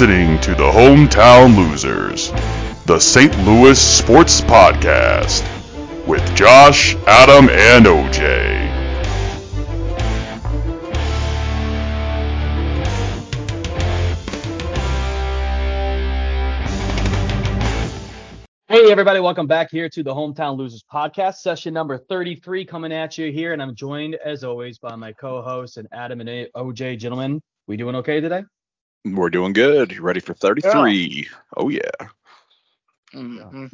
listening to the Hometown Losers, the St. Louis Sports Podcast, with Josh, Adam, and OJ. Hey, everybody, welcome back here to the Hometown Losers Podcast, session number 33 coming at you here. And I'm joined, as always, by my co hosts and Adam and OJ. Gentlemen, we doing okay today? We're doing good. You ready for 33? Oh, yeah. Mm-hmm.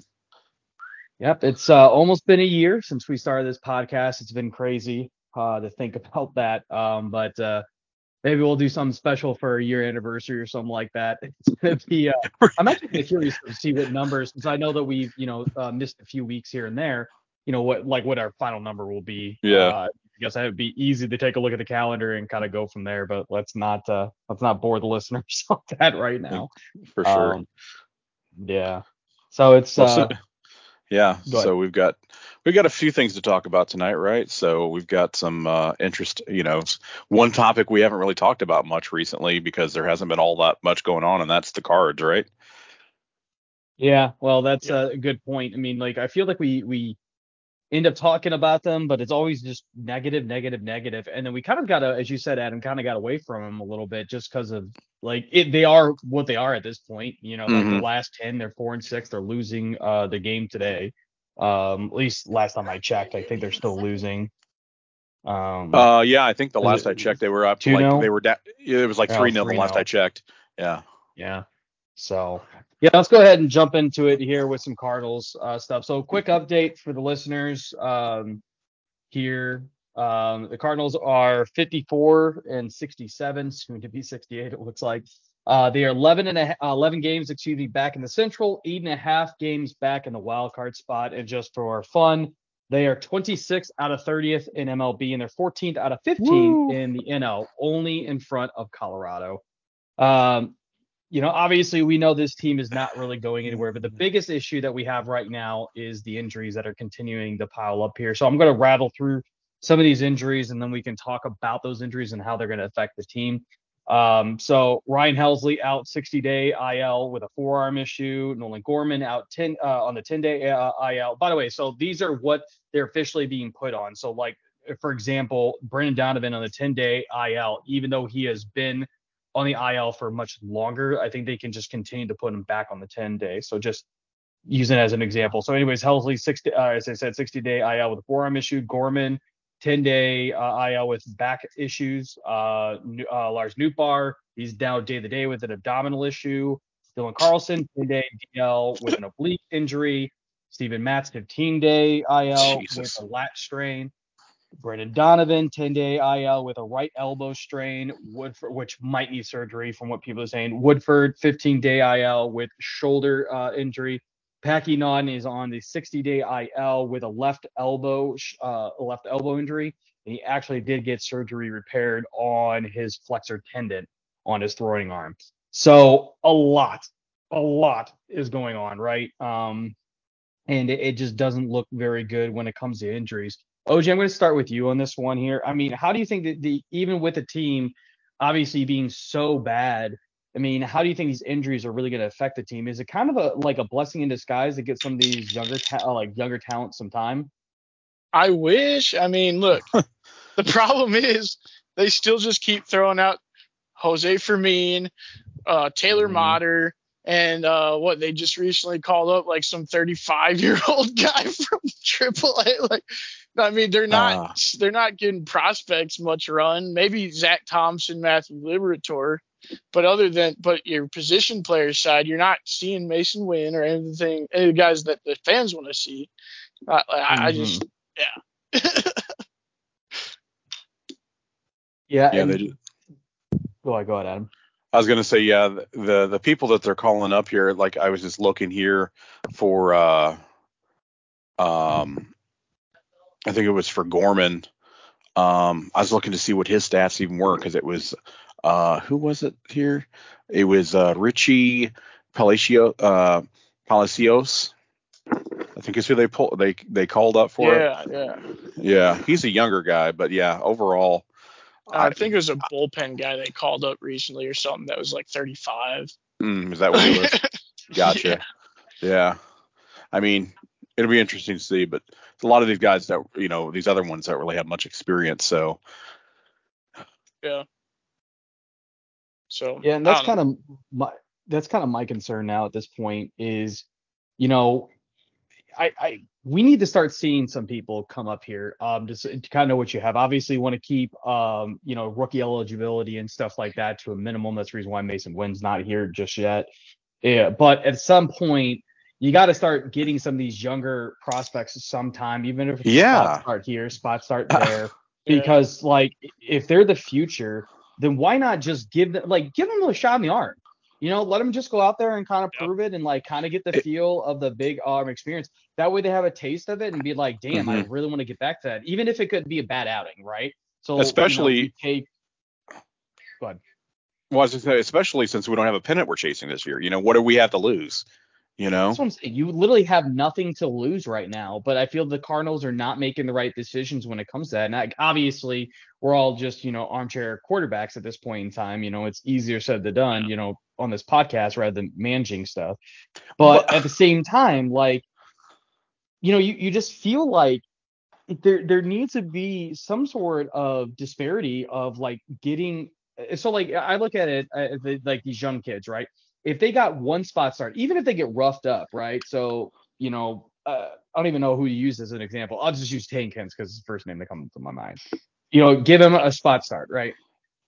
Yep, it's uh, almost been a year since we started this podcast. It's been crazy uh, to think about that. Um, but uh, maybe we'll do something special for a year anniversary or something like that. It's gonna be. Uh, I'm actually curious to see what numbers, since I know that we've you know uh, missed a few weeks here and there. You know what like what our final number will be. Yeah. Guess that would be easy to take a look at the calendar and kind of go from there. But let's not uh, let's not bore the listeners on that right now. For sure. Um, yeah. So it's Well, uh, so- yeah. go. So we've got we've got a few things to talk about tonight, right? So we've got some uh, interest. You know, one topic we haven't really talked about much recently because there hasn't been all that much going on, and that's the cards, right? Yeah, well, that's a good point. I mean, like I feel like we we end up talking about them, but it's always just negative, negative, negative, and then we kind of got to, as you said, Adam, kind of got away from them a little bit just because of like it. They are what they are at this point. You know, like the Mhm. last ten, they're four and six. They're losing uh the game today. Um, at least last time I checked, I think they're still losing. Um, Uh, yeah. I think the last it I checked, they were up 2-0? like they were down. It was like Oh, three 0 the last I checked. Yeah. Yeah. So yeah, let's go ahead and jump into it here with some Cardinals uh, stuff. So quick update for the listeners um, here. Um, the Cardinals are 54 and 67, soon to be 68. It looks like uh, they are 11 and a, uh, 11 games, excuse me, back in the Central, eight and a half games back in the wild card spot. And just for fun, they are 26 out of 30th in MLB, and they're 14th out of 15 in the NL, only in front of Colorado. Um, you know, obviously we know this team is not really going anywhere, but the biggest issue that we have right now is the injuries that are continuing to pile up here. So I'm going to rattle through some of these injuries and then we can talk about those injuries and how they're going to affect the team. Um, so Ryan Helsley out 60 day IL with a forearm issue. Nolan Gorman out 10 uh, on the 10 day uh, IL. By the way, so these are what they're officially being put on. So like for example, Brendan Donovan on the 10 day IL, even though he has been on the IL for much longer, I think they can just continue to put him back on the 10 day. So just using it as an example. So, anyways, Helsley 60, uh, as I said, 60 day IL with a forearm issue. Gorman 10 day uh, IL with back issues. Uh, uh, Lars Nootbaar, he's now day to day with an abdominal issue. Dylan Carlson 10 day DL with an oblique injury. Steven Matz 15 day IL with a lat strain. Brendan Donovan, 10 day IL with a right elbow strain, Woodford, which might need surgery from what people are saying. Woodford, 15 day IL with shoulder uh, injury. Packy Naughton is on the 60 day IL with a left elbow, uh, left elbow injury. And he actually did get surgery repaired on his flexor tendon on his throwing arm. So a lot, a lot is going on, right? Um, and it, it just doesn't look very good when it comes to injuries. OJ, I'm going to start with you on this one here. I mean, how do you think that the even with the team obviously being so bad, I mean, how do you think these injuries are really going to affect the team? Is it kind of a like a blessing in disguise to get some of these younger ta- uh, like younger talent some time? I wish. I mean, look, the problem is they still just keep throwing out Jose Fermin, uh, Taylor Mhm. Motter, and uh, what they just recently called up like some 35 year old guy from AAA. Like, I mean, they're not Ah. they're not getting prospects much run. Maybe Zack Thompson, Matthew Liberatore, but other than but your position player side, you're not seeing Masyn Winn or anything. Any of the guys that the fans want to see. I, I, I just yeah. Yeah. Yeah. and- They do. go ahead, go ahead, Adam. I was gonna say, yeah, the- the the people that they're calling up here, like I was just looking here for, uh, um, I think it was for Gorman. Um, I was looking to see what his stats even were because it was, uh, who was it here? It was uh, Richie Palacio, uh, Palacios. I think is who they pull they they called up for it. Yeah, yeah. Yeah, he's a younger guy, but yeah, overall, I think it was a bullpen guy they called up recently or something that was like 35. Mm, is that what it was? Gotcha. Yeah. I mean, it'll be interesting to see, but a lot of these guys that you know, these other ones don't really have much experience, so Yeah. So Yeah, and that's kind of my that's kind of my concern now at this point is, you know, I I we need to start seeing some people come up here um just to kind of know what you have. Obviously, want to keep um you know rookie eligibility and stuff like that to a minimum. That's the reason why Masyn Winn's not here just yet. Yeah, but at some point you got to start getting some of these younger prospects sometime, even if it's Yeah. spot start here, spot start there, Yeah. because like if they're the future, then why not just give them like give them a shot in the arm? You know, let them just go out there and kind of Yep. prove it and like kind of get the It- feel of the big arm experience. That way they have a taste of it and be like, damn, I mm-hmm. really want to get back to that, even if it could be a bad outing, right? So you know, Especially- take. Go ahead. well, I was gonna say, especially since we don't have a pennant we're chasing this year. You know, what do we have to lose? You know? That's what I'm saying. You literally have nothing to lose right now, but I feel the Cardinals are not making the right decisions when it comes to that. And like, obviously, we're all just you know armchair quarterbacks at this point in time. You know, it's easier said than done. You know, on this podcast rather than managing stuff. But But- at the same time, like, you know, you you just feel like there there needs to be some sort of disparity of like getting so like I look at it uh, the, like these young kids, right? If they got one spot start, even if they get roughed up, right? So you know, uh, I don't even know who to use as an example. I'll just use Tink Hence because it's the first name that comes to my mind. You know, give him a spot start, right?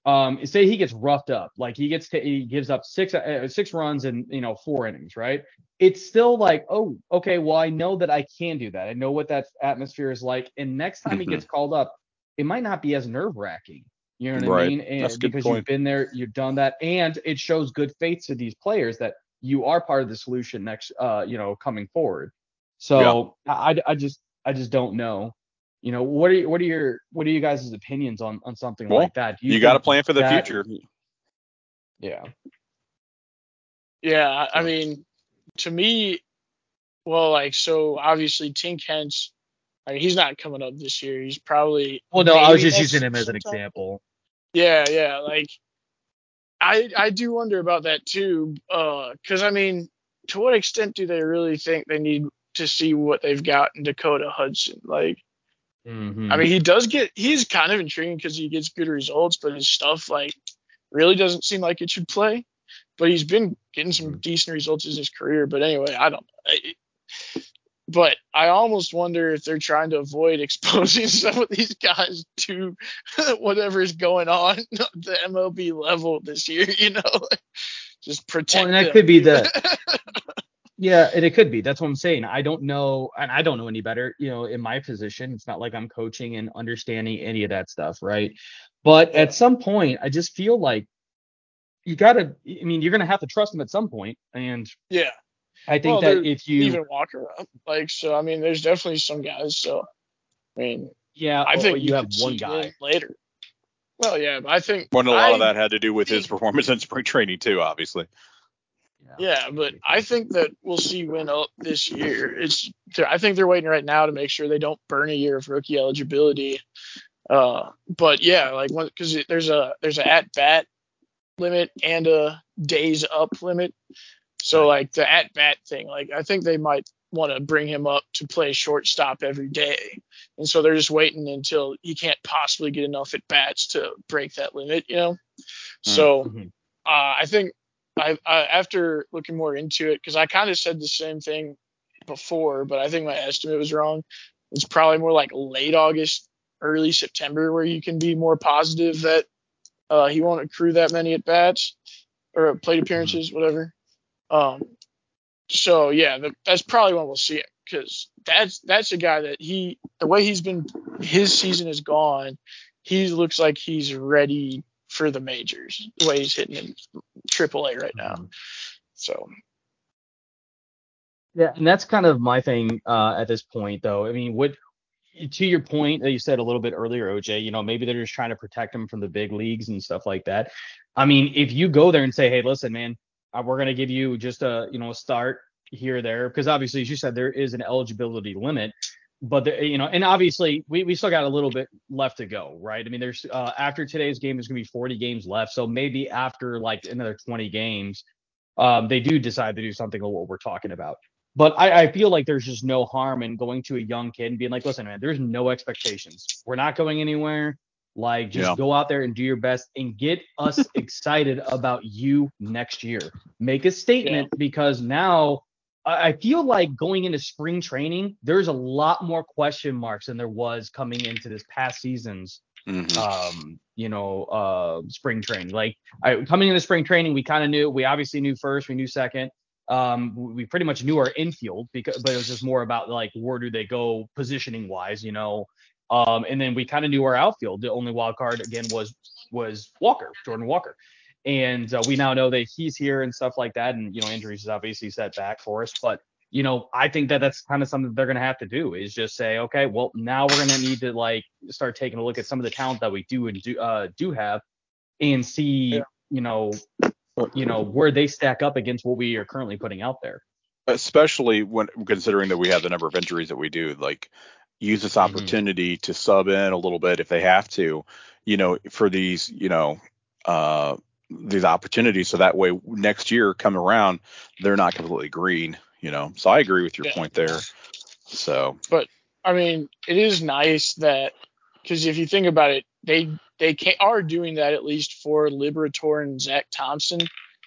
Um, say he gets roughed up, like he gets to, he gives up six uh, six runs in you know four innings, right? It's still like, oh, okay, well I know that I can do that. I know what that atmosphere is like, and next time he Mhm. gets called up, it might not be as nerve wracking. You know what I Right. mean? And That's a good because point. you've been there, you've done that, and it shows good faith to these players that you are part of the solution next, uh, you know, coming forward. So I, I- I just, I just don't know. You know, what are you, what are your, what are you guys' opinions on on something Well, like that? Do You, got to plan for the that- future. Yeah. Yeah, I- I mean, to me, well, like so obviously Tink Hence, I mean, he's not coming up this year. He's probably Well, no, I was just using him as an sometime. example. Yeah, yeah, like I I do wonder about that too, uh, because I mean, to what extent do they really think they need to see what they've got in Dakota Hudson? Like, Mhm. I mean, he does get he's kind of intriguing because he gets good results, but his stuff like really doesn't seem like it should play. But he's been getting some decent results in his career. But anyway, I don't. I, but I almost wonder if they're trying to avoid exposing some of these guys to whatever is going on at the MLB level this year. You know, just protect. and that them. could be the- Yeah, and it could be. That's what I'm saying. I don't know, and I don't know any better. You know, in my position, it's not like I'm coaching and understanding any of that stuff, right? But at some point, I just feel like you gotta. I mean, you're gonna have to trust them at some point, and yeah. I think Well, that if you, even Walker up. Like so, I mean, there's definitely some guys. So, I mean, yeah, I think you have one guy. later. Well, yeah, but I think When a lot of that had to do with his performance in spring training too, obviously. Yeah, but I think that we'll see Winn up this year. It's I think they're waiting right now to make sure they don't burn a year of rookie eligibility. Uh, but yeah, like because there's a there's a at bat limit and a days up limit. So like the at bat thing, like I think they might want to bring him up to play shortstop every day, and so they're just waiting until he can't possibly get enough at bats to break that limit, you know. So Mhm. uh, I think I, I after looking more into it because I kind of said the same thing before, but I think my estimate was wrong. It's probably more like late August, early September where you can be more positive that uh, he won't accrue that many at bats or plate appearances, whatever. Um, so yeah, the, that's probably when we'll see it because that's that's a guy that he the way he's been his season is gone. He looks like he's ready for the majors. The way he's hitting in AAA right now. Mhm. So Yeah, and that's kind of my thing uh, at this point, though. I mean, what to your point that you said a little bit earlier, OJ, you know, maybe they're just trying to protect him from the big leagues and stuff like that. I mean, if you go there and say, hey, listen, man, uh, we're gonna give you just a you know a start here or there, because obviously, as you said, there is an eligibility limit. But the, you know, and obviously, we, we still got a little bit left to go, right? I mean, there's uh, after today's game, there's gonna be 40 games left, so maybe after like another 20 games, um, they do decide to do something of what we're talking about. But I, I feel like there's just no harm in going to a young kid and being like, listen, man, there's no expectations. We're not going anywhere. Like, just Yeah. go out there and do your best and get us excited about you next year. Make a statement because now I feel like going into spring training, there's a lot more question marks than there was coming into this past season's Mhm. um, you know, uh, spring training. Like I, coming into spring training, we kind of knew. We obviously knew first. We knew second. Um, we we pretty much knew our infield because, but it was just more about like where do they go positioning wise, you know. Um, and then we kind of knew our outfield. The only wild card again was was Walker, Jordan Walker. And uh, we now know that he's here and stuff like that. And you know, injuries is obviously set back for us, but you know, I think that that's kind of something they're going to have to do is just say, okay, well, now we're going to need to like start taking a look at some of the talent that we do and do uh, do have, and see, Yeah. you know, you know where they stack up against what we are currently putting out there. especially when considering that we have the number of injuries that we do like use this Mhm. opportunity to sub in a little bit if they have to you know for these you know uh these opportunities so that way next year come around they're not completely green you know so i agree with your Yeah. point there so but I mean, it is nice that because if you think about it, they they can, are doing that at least for Liberatore and Zack Thompson.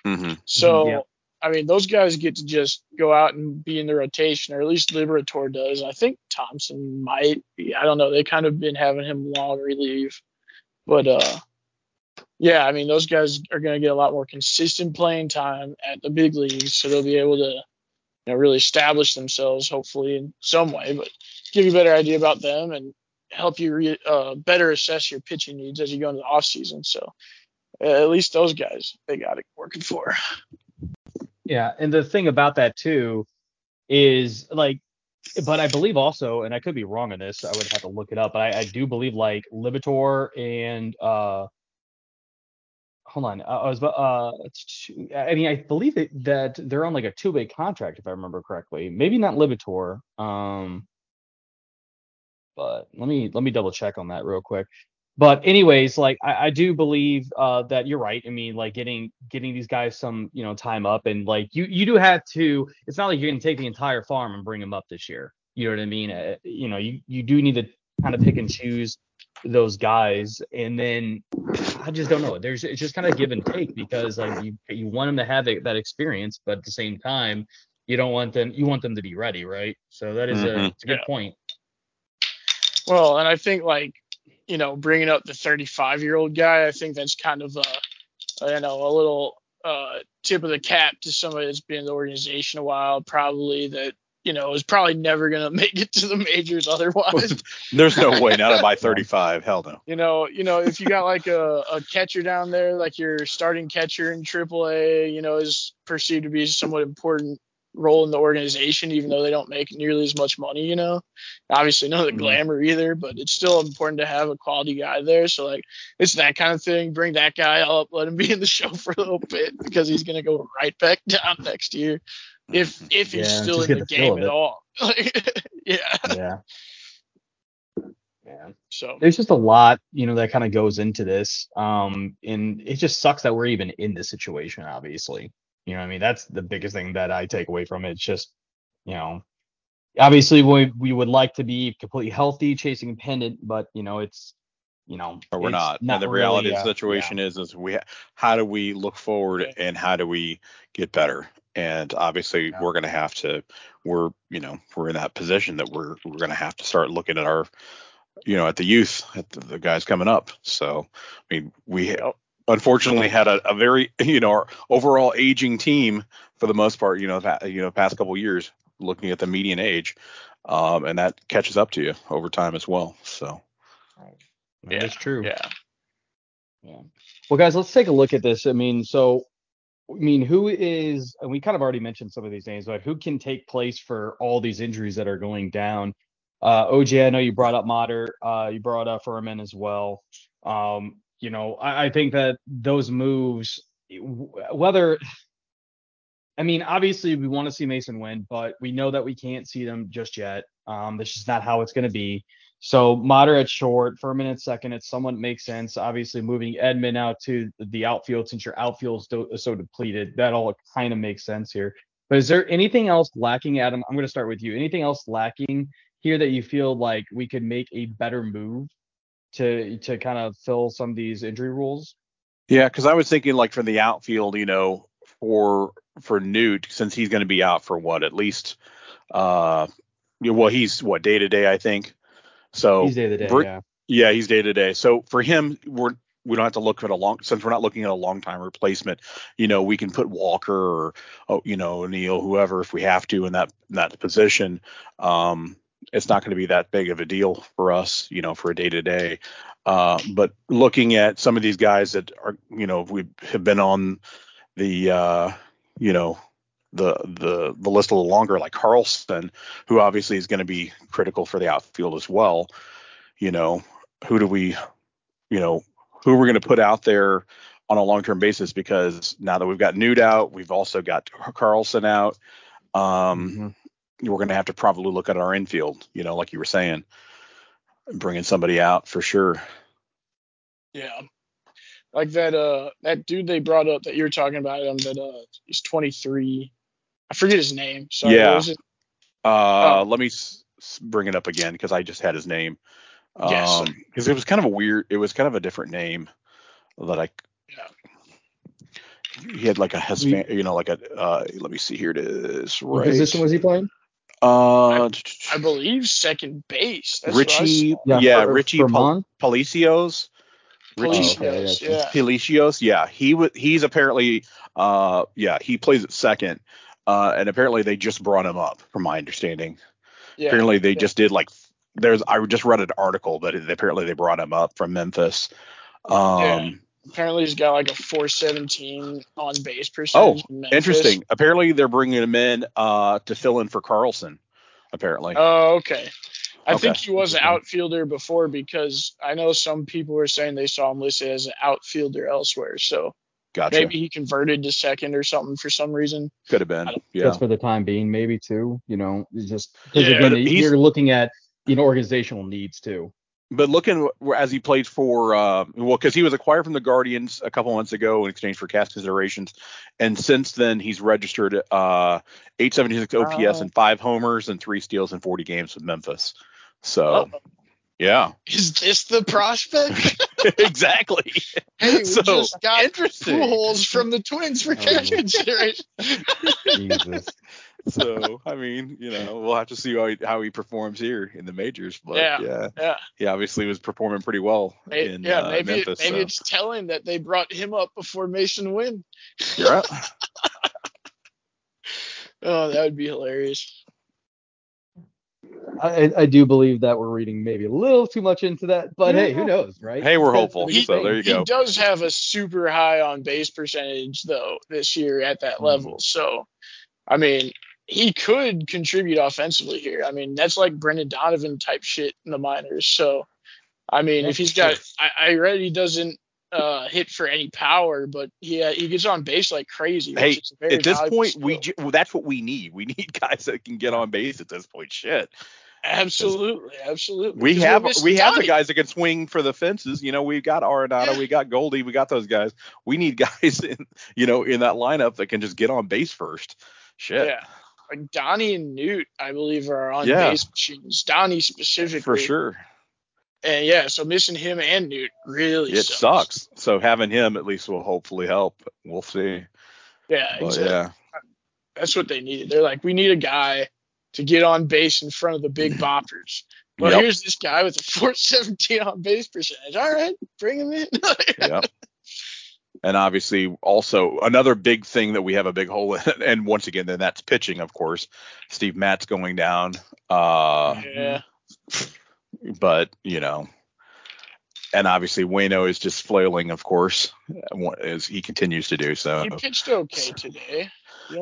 mhm. So Yeah. I mean, those guys get to just go out and be in the rotation, or at least Liberatore does. I think Thompson might be. I don't know. They kind of been having him long relieve, but uh, yeah. I mean, those guys are going to get a lot more consistent playing time at the big leagues, so they'll be able to, you know, really establish themselves, hopefully in some way, but give you a better idea about them and help you re- uh, better assess your pitching needs as you go into the off season. So uh, at least those guys, they got it working for. Yeah, and the thing about that too is like, but I believe also, and I could be wrong on this, I would have to look it up, but I, I do believe like Liberatore and uh, hold on, I, I was uh, I mean, I believe that they're on like a two-way contract if I remember correctly. Maybe not Liberatore, um, but let me let me double check on that real quick. But anyways, like I, I do believe uh, that you're right. I mean, like getting getting these guys some you know time up and like you you do have to. It's not like you're gonna take the entire farm and bring them up this year. You know what I mean? Uh, you know, you you do need to kind of pick and choose those guys, and then I just don't know. There's it's just kind of give and take because like you you want them to have that, that experience, but at the same time, you don't want them you want them to be ready, right? So that is a, Mhm. it's a good Yeah. point. Well, and I think like you know bringing up the 35 year old guy, I think that's kind of a you know a little uh, tip of the cap to somebody that's been in the organization a while, probably that you know is probably never gonna make it to the majors otherwise. there's no way not by 35 hell no you know, you know if you got like a, a catcher down there, like your starting catcher in AAA, you know, is perceived to be somewhat important role in the organization, even though they don't make nearly as much money, you know. Obviously, none of the Mhm. glamour either, but it's still important to have a quality guy there. So, like, it's that kind of thing. Bring that guy up, let him be in the show for a little bit because he's going to go right back down next year if if he's Yeah, still in the the game at it. all. yeah. Yeah. Yeah. So, There's just a lot, you know, that kind of goes into this. Um, and it just sucks that we're even in this situation, obviously. You know what I mean? That's the biggest thing that I take away from it. It's just, you know, obviously we we would like to be completely healthy, chasing a pendant, but you know, it's you know, but we're it's not. And the really, reality of uh, the situation is, is we, how do we look forward and how do we get better? And obviously, Yeah. we're going to have to. We're, you know, we're in that position that we're we're going to have to start looking at our, you know, at the youth, at the, the guys coming up. So, I mean, we. Unfortunately had a, a very, you know, our overall aging team for the most part. You know, that you know, past couple years, looking at the median age, um, and that catches up to you over time as well. So. yeah, that's true. yeah. Yeah. Well, guys, let's take a look at this. I mean, so, I mean, who is, and we kind of already mentioned some of these names, but who can take place for all these injuries that are going down? Uh, OJ, I know you brought up Motter, uh, you brought up Fermin as well. Um, you know, I, I think that those moves, whether, I mean, obviously we want to see Masyn Winn, but we know that we can't see them just yet. Um, that's just not how it's going to be. So moderate short, for a minute second, it somewhat makes sense. Obviously, moving Edman out to the outfield since your outfield is so depleted, that all kind of makes sense here. But is there anything else lacking, Adam? I'm going to start with you. Anything else lacking here that you feel like we could make a better move to to kind of fill some of these injury rules? Yeah, because I was thinking like for the outfield, you know, for for Newt, since he's going to be out for what at least, uh, well, he's what day to day, I think. So he's day to day, yeah. Yeah, he's day to day. So for him, we're we don't have to look at a long since we're not looking at a long time replacement. You know, we can put Walker or oh, you know Neil, whoever, if we have to in that in that position. Um, it's not going to be that big of a deal for us, you know, for a day to day. But looking at some of these guys that are, you know, we have been on the, uh, you know, the the the list a little longer, like Carlson, who obviously is going to be critical for the outfield as well. You know, who do we, you know, who we're going to put out there on a long term basis? Because now that we've got Newt out, we've also got Carlson out. Um, mm-hmm we're going to have to probably look at our infield, you know, like you were saying, bringing somebody out for sure. Yeah. Like that, uh, that dude they brought up that you were talking about him that, uh, he's 23. I forget his name. Sorry. Yeah. Uh, oh. let me s- bring it up again because I just had his name. Um, yes. Because it was kind of a weird, it was kind of a different name that I. Yeah. He had like a Hispanic, you know, like a. Uh, let me see here. It is right. What position was he playing? Uh, I, I believe second base. That's Richie, yeah, yeah for, Richie Pal- Palacios. Richie oh, okay, yeah. Palacios, yeah, he was. He's apparently, uh, yeah, he plays at second, uh, and apparently they just brought him up, from my understanding. Yeah, apparently they yeah. just did like there's. I just read an article that apparently they brought him up from Memphis. Um, yeah. Apparently he's got like a 417 on base percentage. Oh, in interesting. Apparently they're bringing him in uh, to fill in for Carlson. Apparently. Oh, okay. I okay. think he was an outfielder before because I know some people were saying they saw him listed as an outfielder elsewhere. So gotcha. maybe he converted to second or something for some reason. Could have been. Yeah. Just for the time being, maybe too. You know, just because yeah, again, you're looking at you know organizational needs too but looking as he played for, uh, well, because he was acquired from the Guardians a couple months ago in exchange for cash considerations, and since then he's registered uh, 876 OPS and five homers and three steals in 40 games with Memphis. So, oh. Yeah. Is this the prospect? exactly. Hey, we so, just got interesting. holes from the Twins for cash oh. consideration. Jesus so I mean, you know, we'll have to see how he, how he performs here in the majors. But yeah, yeah, yeah. he obviously was performing pretty well maybe, in yeah, uh, maybe Memphis. maybe so. it's telling that they brought him up before Masyn Winn. Yeah. oh, that would be hilarious. I, I, do believe that we're reading maybe a little too much into that, but yeah. hey, who knows, right? Hey, we're hopeful. He, so there you go. He does have a super high on base percentage though this year at that level. Mm. So, I mean, he could contribute offensively here. I mean, that's like Brendan Donovan type shit in the minors. So, I mean, that's if he's got, I, I read he doesn't uh, hit for any power, but he uh, he gets on base like crazy. Hey, at this point, skill. we well, that's what we need. We need guys that can get on base at this point. Shit. Absolutely, absolutely. We have we have the guys that can swing for the fences. You know, we've got Arenado, yeah. we got Goldie, we got those guys. We need guys in you know in that lineup that can just get on base first. Shit. Yeah like Donnie and Newt, I believe, are on yeah. base machines. Donnie specifically. For sure. And yeah, so missing him and Newt really sucks it sucks. sucks. So having him at least will hopefully help. We'll see. Yeah, but exactly. Yeah. That's what they needed. They're like, we need a guy to get on base in front of the big boppers. Well, yep. here's this guy with a 417 on base percentage. All right, bring him in. yep and obviously also another big thing that we have a big hole in and once again then that's pitching of course steve Matz going down uh yeah but you know and obviously Wayno is just flailing of course as he continues to do so he pitched okay today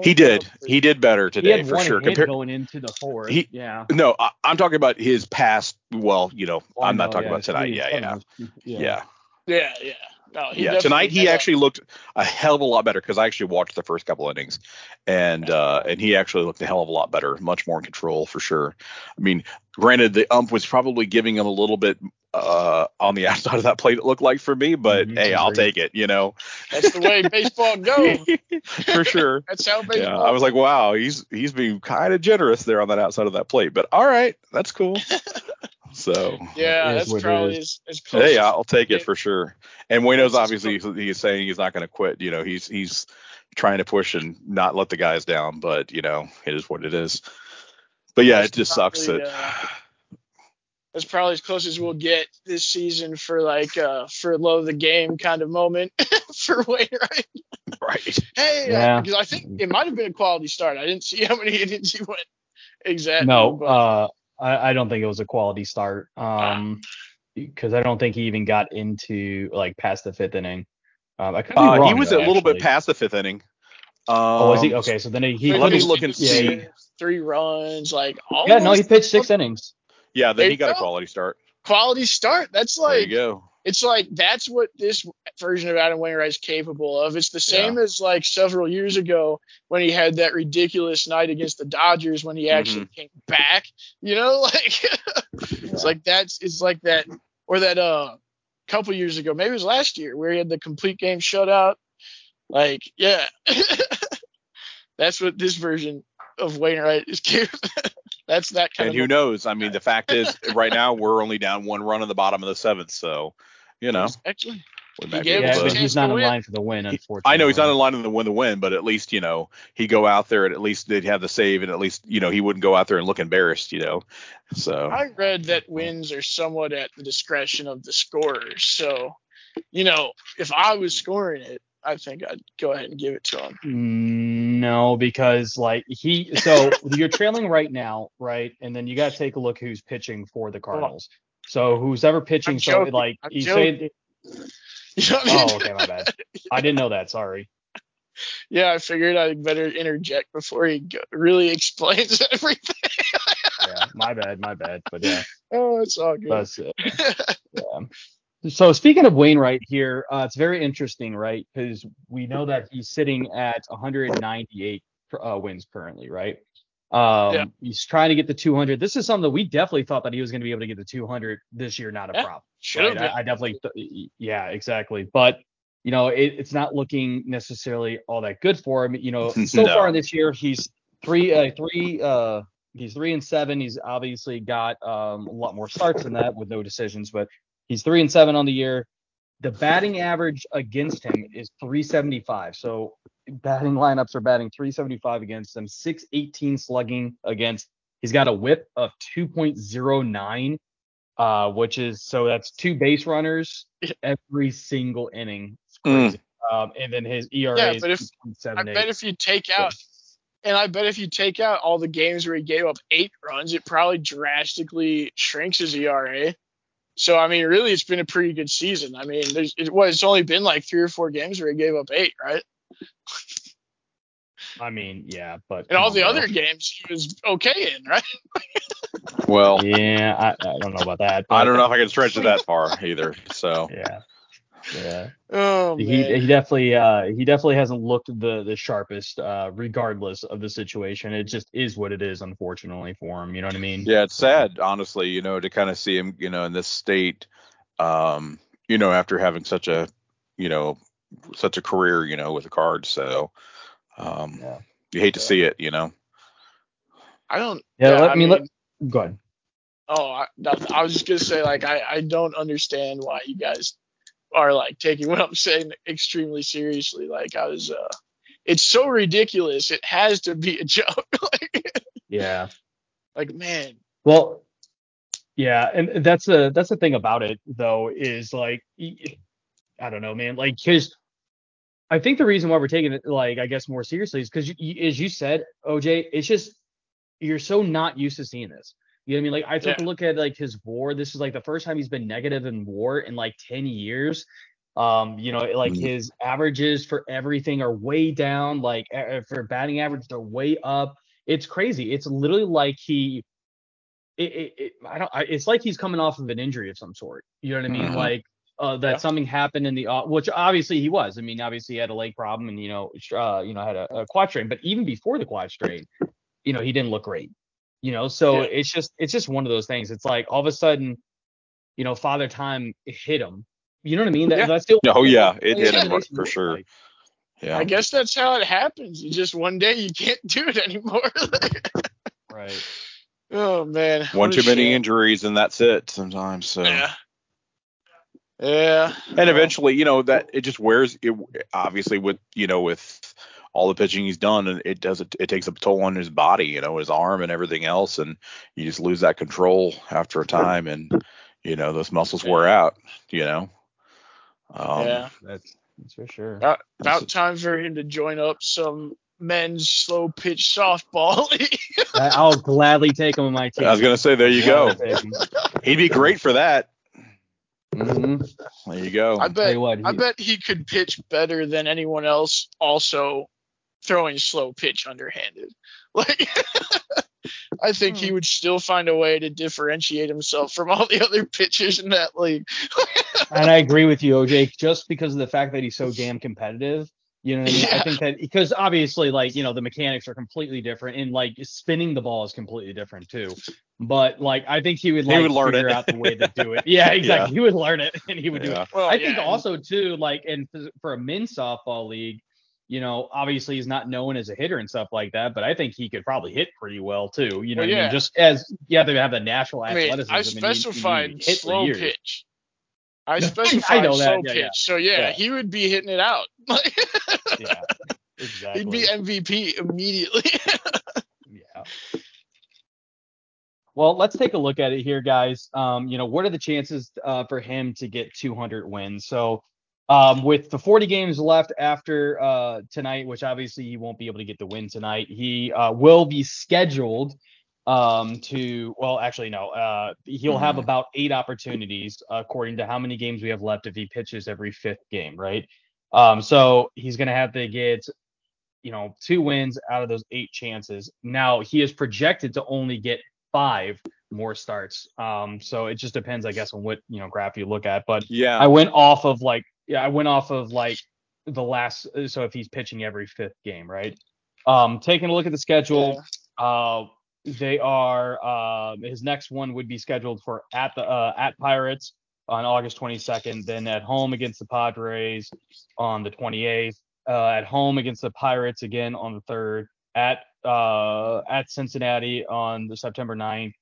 he did. He did better today for sure. Compared going into the fourth. He, yeah. No, I, am talking about his past. Well, you know, oh, I'm not talking yeah, about tonight. Yeah, yeah, yeah, yeah, yeah. No, yeah, tonight he actually looked a hell of a lot better because I actually watched the first couple innings, and uh, and he actually looked a hell of a lot better, much more in control for sure. I mean, granted, the ump was probably giving him a little bit uh, on the outside of that plate. It looked like for me, but Mhm, hey, I'll take it. You know, That's the way baseball goes. for sure. That's how baseball. Yeah, I was like, wow, he's he's being kind of generous there on that outside of that plate, but all right, that's cool. So yeah, that's what it probably is. as, as close. hey, I'll take it for sure. And Wayno's It's just obviously he's, he's saying he's not going to quit. You know, he's he's trying to push and not let the guys down, but you know, it is what it is. But yeah, it just sucks probably, that. Uh, That's probably as close as we'll get this season for like uh for love of the game kind of moment for Wainwright. right. Right. Hey, Yeah. because I think it might have been a quality start. I didn't see how many innings he went exactly. No, but uh, I, I don't think it was a quality start. Um, because I don't think he even got into like past the fifth inning. Um, I could be Uh, wrong. he was though, a little bit past the fifth inning. Um, Oh, was he? Okay, so then he, he let me look and see. he- three runs, like almost Yeah, no, he pitched six innings. Yeah, There then he got a quality start. quality start. That's there like you go. it's like that's what this version of Adam Wainwright is capable of. It's the same as like several years ago when he had that ridiculous night against the Dodgers when he actually Mm-hmm. came back. You know, like it's like that's it's like that or that uh couple years ago, maybe it was last year where he had the complete game shutout. Like, yeah. that's what this version of Wainwright is capable. That's that kind of And of who knows? I mean, the fact is, right now we're only down one run in the bottom of the seventh, so you know Actually, we He gave able Yeah, but he's not in line for the win, unfortunately. I know he's not in line to win the win, but at least you know he go out there and at least they'd have the save, and at least you know he wouldn't go out there and look embarrassed, you know. So I read that wins are somewhat at the discretion of the scorers. So, you know, if I was scoring it, I think I'd go ahead and give it to him. Mm, No, because like he, so you're trailing right now, right? And then you got to take a look who's pitching for the Cardinals. So who's ever pitching, I'm so joking. like I'm he's joking. saying, You know I mean? oh, okay, my bad. I didn't know that. Sorry. Yeah, I figured I'd better interject before he go- really explains everything. Yeah, my bad, my bad. But yeah, oh, it's all good. that's it. Yeah. So speaking of Wainwright here, uh, it's very interesting, right? Because we know that he's sitting at 198 uh, wins currently, right? Um, Yeah. He's trying to get the 200. This is something that we definitely thought that he was going to be able to get the 200 this year, not a Yeah, problem. Right? I, I definitely, th- yeah, exactly. But you know, it, it's not looking necessarily all that good for him. You know, so No. far this year, he's three, uh, three, uh, he's three and seven. He's obviously got um, a lot more starts than that with no decisions, but he's three and seven on the year. The batting average against him is 375. So batting lineups are batting 375 against him, 618 slugging against. He's got a whip of 2.09, uh, which is so that's two base runners every single inning. It's Mm. crazy. Um, and then his ERA Yeah, is but if- I bet if you take out, and I bet if you take out all the games where he gave up eight runs, it probably drastically shrinks his ERA. So I mean, really, it's been a pretty good season. I mean, there's it was it's only been like three or four games where he gave up eight, right? I mean, yeah, but And all the on, bro. other games he was okay in, right? well, Yeah, I, I don't know about that. I don't know if I can stretch it that far either. So Yeah, yeah. Oh man. He he definitely uh he definitely hasn't looked the the sharpest uh regardless of the situation. It just is what it is, unfortunately for him. You know what I mean? yeah, it's sad, honestly, you know, to kind of see him, you know, in this state, um, you know, after having such a, you know, such a career, you know, with the cards. So, um, Yeah. you hate to see it, you know. I don't. Yeah, let I me let go ahead. Oh, I. I was just gonna say, like, I I don't understand why you guys are like taking what I'm saying extremely seriously. Like, I was, uh, it's so ridiculous. It has to be a joke. like, Yeah. like, man, Well, yeah, and that's the that's the thing about it though is like I don't know, man. Like, cause I think the reason why we're taking it like I guess more seriously is because as you said, OJ, it's just you're so not used to seeing this. You know what I mean? Like I took a look at like his WAR. This is like the first time he's been negative in WAR in like 10 years. Um, you know, like Mhm. his averages for everything are way down. Like uh, for batting average, they're way up. It's crazy. It's literally like he it, it, it I don't I, it's like he's coming off of an injury of some sort. You know what I mean? Mhm. Like uh, that Yeah. something happened in the off, which obviously he was. I mean, obviously he had a leg problem and you know, uh, you know, had a, a quad strain. But even before the quad strain, you know, he didn't look great. You know, so Yeah. it's just it's just one of those things. It's like all of a sudden, you know, Father Time hit him. You know what I mean? That, Yeah. That's the Oh, yeah, it only hit him explanation for sure. like. Yeah. I guess that's how it happens. You just one day you can't do it anymore. Right. oh man. One too many shame. injuries and that's it sometimes. So Yeah. Yeah. and eventually, you know, that it just wears it obviously with you know, with all the pitching he's done and it does it, it takes a toll on his body, you know, his arm and everything else and you just lose that control after a time and you know, those muscles wear out, you know. Um yeah. That's that's for sure. About, about time for him to join up some men's slow pitch softball. I- I'll gladly take him on my team. I was gonna say there you go. Gladly take him. He'd be great for that. Mhm. There you go. I bet you what, I bet he could pitch better than anyone else also throwing slow pitch underhanded. Like I think Hmm. he would still find a way to differentiate himself from all the other pitchers in that league. and I agree with you, OJ, just because of the fact that he's so damn competitive. You know what I mean? I think that because obviously, like, you know, the mechanics are completely different and like spinning the ball is completely different too. But like I think he would He would learn figure it. out the way to do it. Yeah, exactly. He would learn it and he would do it. Well, I think also too, like, and for- for a men's softball league, you know, obviously he's not known as a hitter and stuff like that, but I think he could probably hit pretty well too. You know, Well, what I mean, just as you have to have the natural I mean, athleticism. I and you- you need to specified hit for slow pitch. I I specified know that, slow yeah, pitch. yeah. So yeah, Yeah. he would be hitting it out. Yeah, exactly. He'd be MVP immediately. Yeah. Well, let's take a look at it here, guys. Um, you know, what are the chances uh, for him to get 200 wins? So, um, with the 40 games left after uh, tonight, which obviously he won't be able to get the win tonight, he uh, will be scheduled um, to. Well, actually, no. Uh, he'll have Mhm. about eight opportunities according to how many games we have left if he pitches every fifth game, right? Um, so he's going to have to get you know, two wins out of those eight chances. Now he is projected to only get five more starts. Um, so it just depends, I guess, on what you know graph you look at. But Yeah. I went off of like, yeah, I went off of like the last. So if he's pitching every fifth game, right? Um, taking a look at the schedule, uh, they are. Uh, his next one would be scheduled for at the uh, at Pirates on August 22nd. Then at home against the Padres on the 28th. Uh, at home against the Pirates again on the third. At uh, at Cincinnati on the September 9th.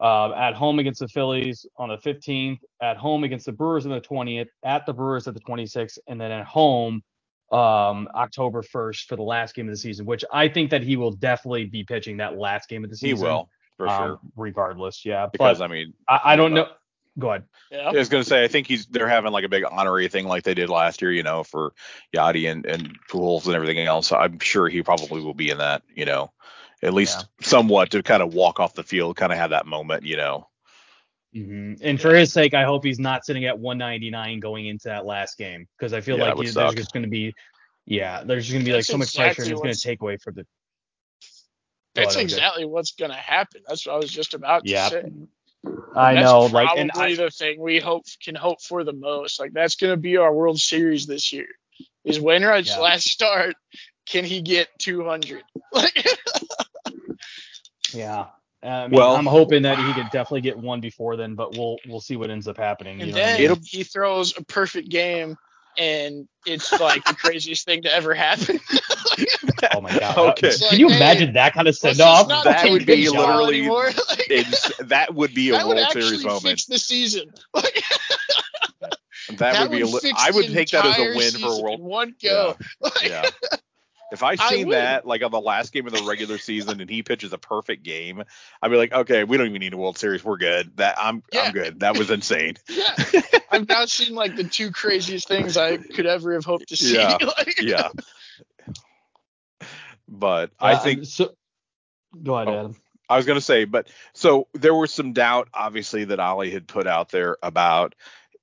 Uh, at home against the Phillies on the 15th. At home against the Brewers on the 20th. At the Brewers at the 26th, and then at home um October 1st for the last game of the season, which I think that he will definitely be pitching that last game of the season. He will for um, sure. regardless. Yeah, Because but I mean, I, I don't know. Go ahead. Yeah. I was gonna say I think he's they're having like a big honorary thing like they did last year, you know, for Yadi and and Pujols and everything else. I'm sure he probably will be in that, you know, at least somewhat to kind of walk off the field, kind of have that moment, you know. hmm And for his sake, I hope he's not sitting at 199 going into that last game because I feel Yeah, like he, there's just going to be, yeah, there's just going to be like so much exactly pressure and it's going to take away from the. That's Go ahead, OJ. exactly what's going to happen. That's what I was just about to Yeah. say. I that's know, probably like, and I, the thing we hope can hope for the most. Like that's going to be our World Series this year. Is Wainwright's Yeah. last start? Can he get 200? Like, yeah. Uh, I mean, Well- I'm hoping that he could definitely get one before then, but we'll we'll see what ends up happening. and you know what I then mean? He throws a perfect game, and it's like the craziest thing to ever happen. Oh my god. Okay. Can you hey, imagine that kind of send off? That would be literally- Like, It's, that would be a that would World actually Series moment. fix the season. Like, That, would be a li- I would take that as a entire win for a World in one go. Like, Yeah. If I I seen would. that like on the last game of the regular season and he pitches a perfect game, I'd be like, okay, we don't even need a World Series. We're good. That I'm Yeah. I'm good. That was insane. Yeah, I've now seen like the two craziest things I could ever have hoped to see. Yeah. Like, yeah. But I Uh, think so. Go ahead, Oh. Adam. I was going to say, but so there was some doubt, obviously, that Ollie had put out there about,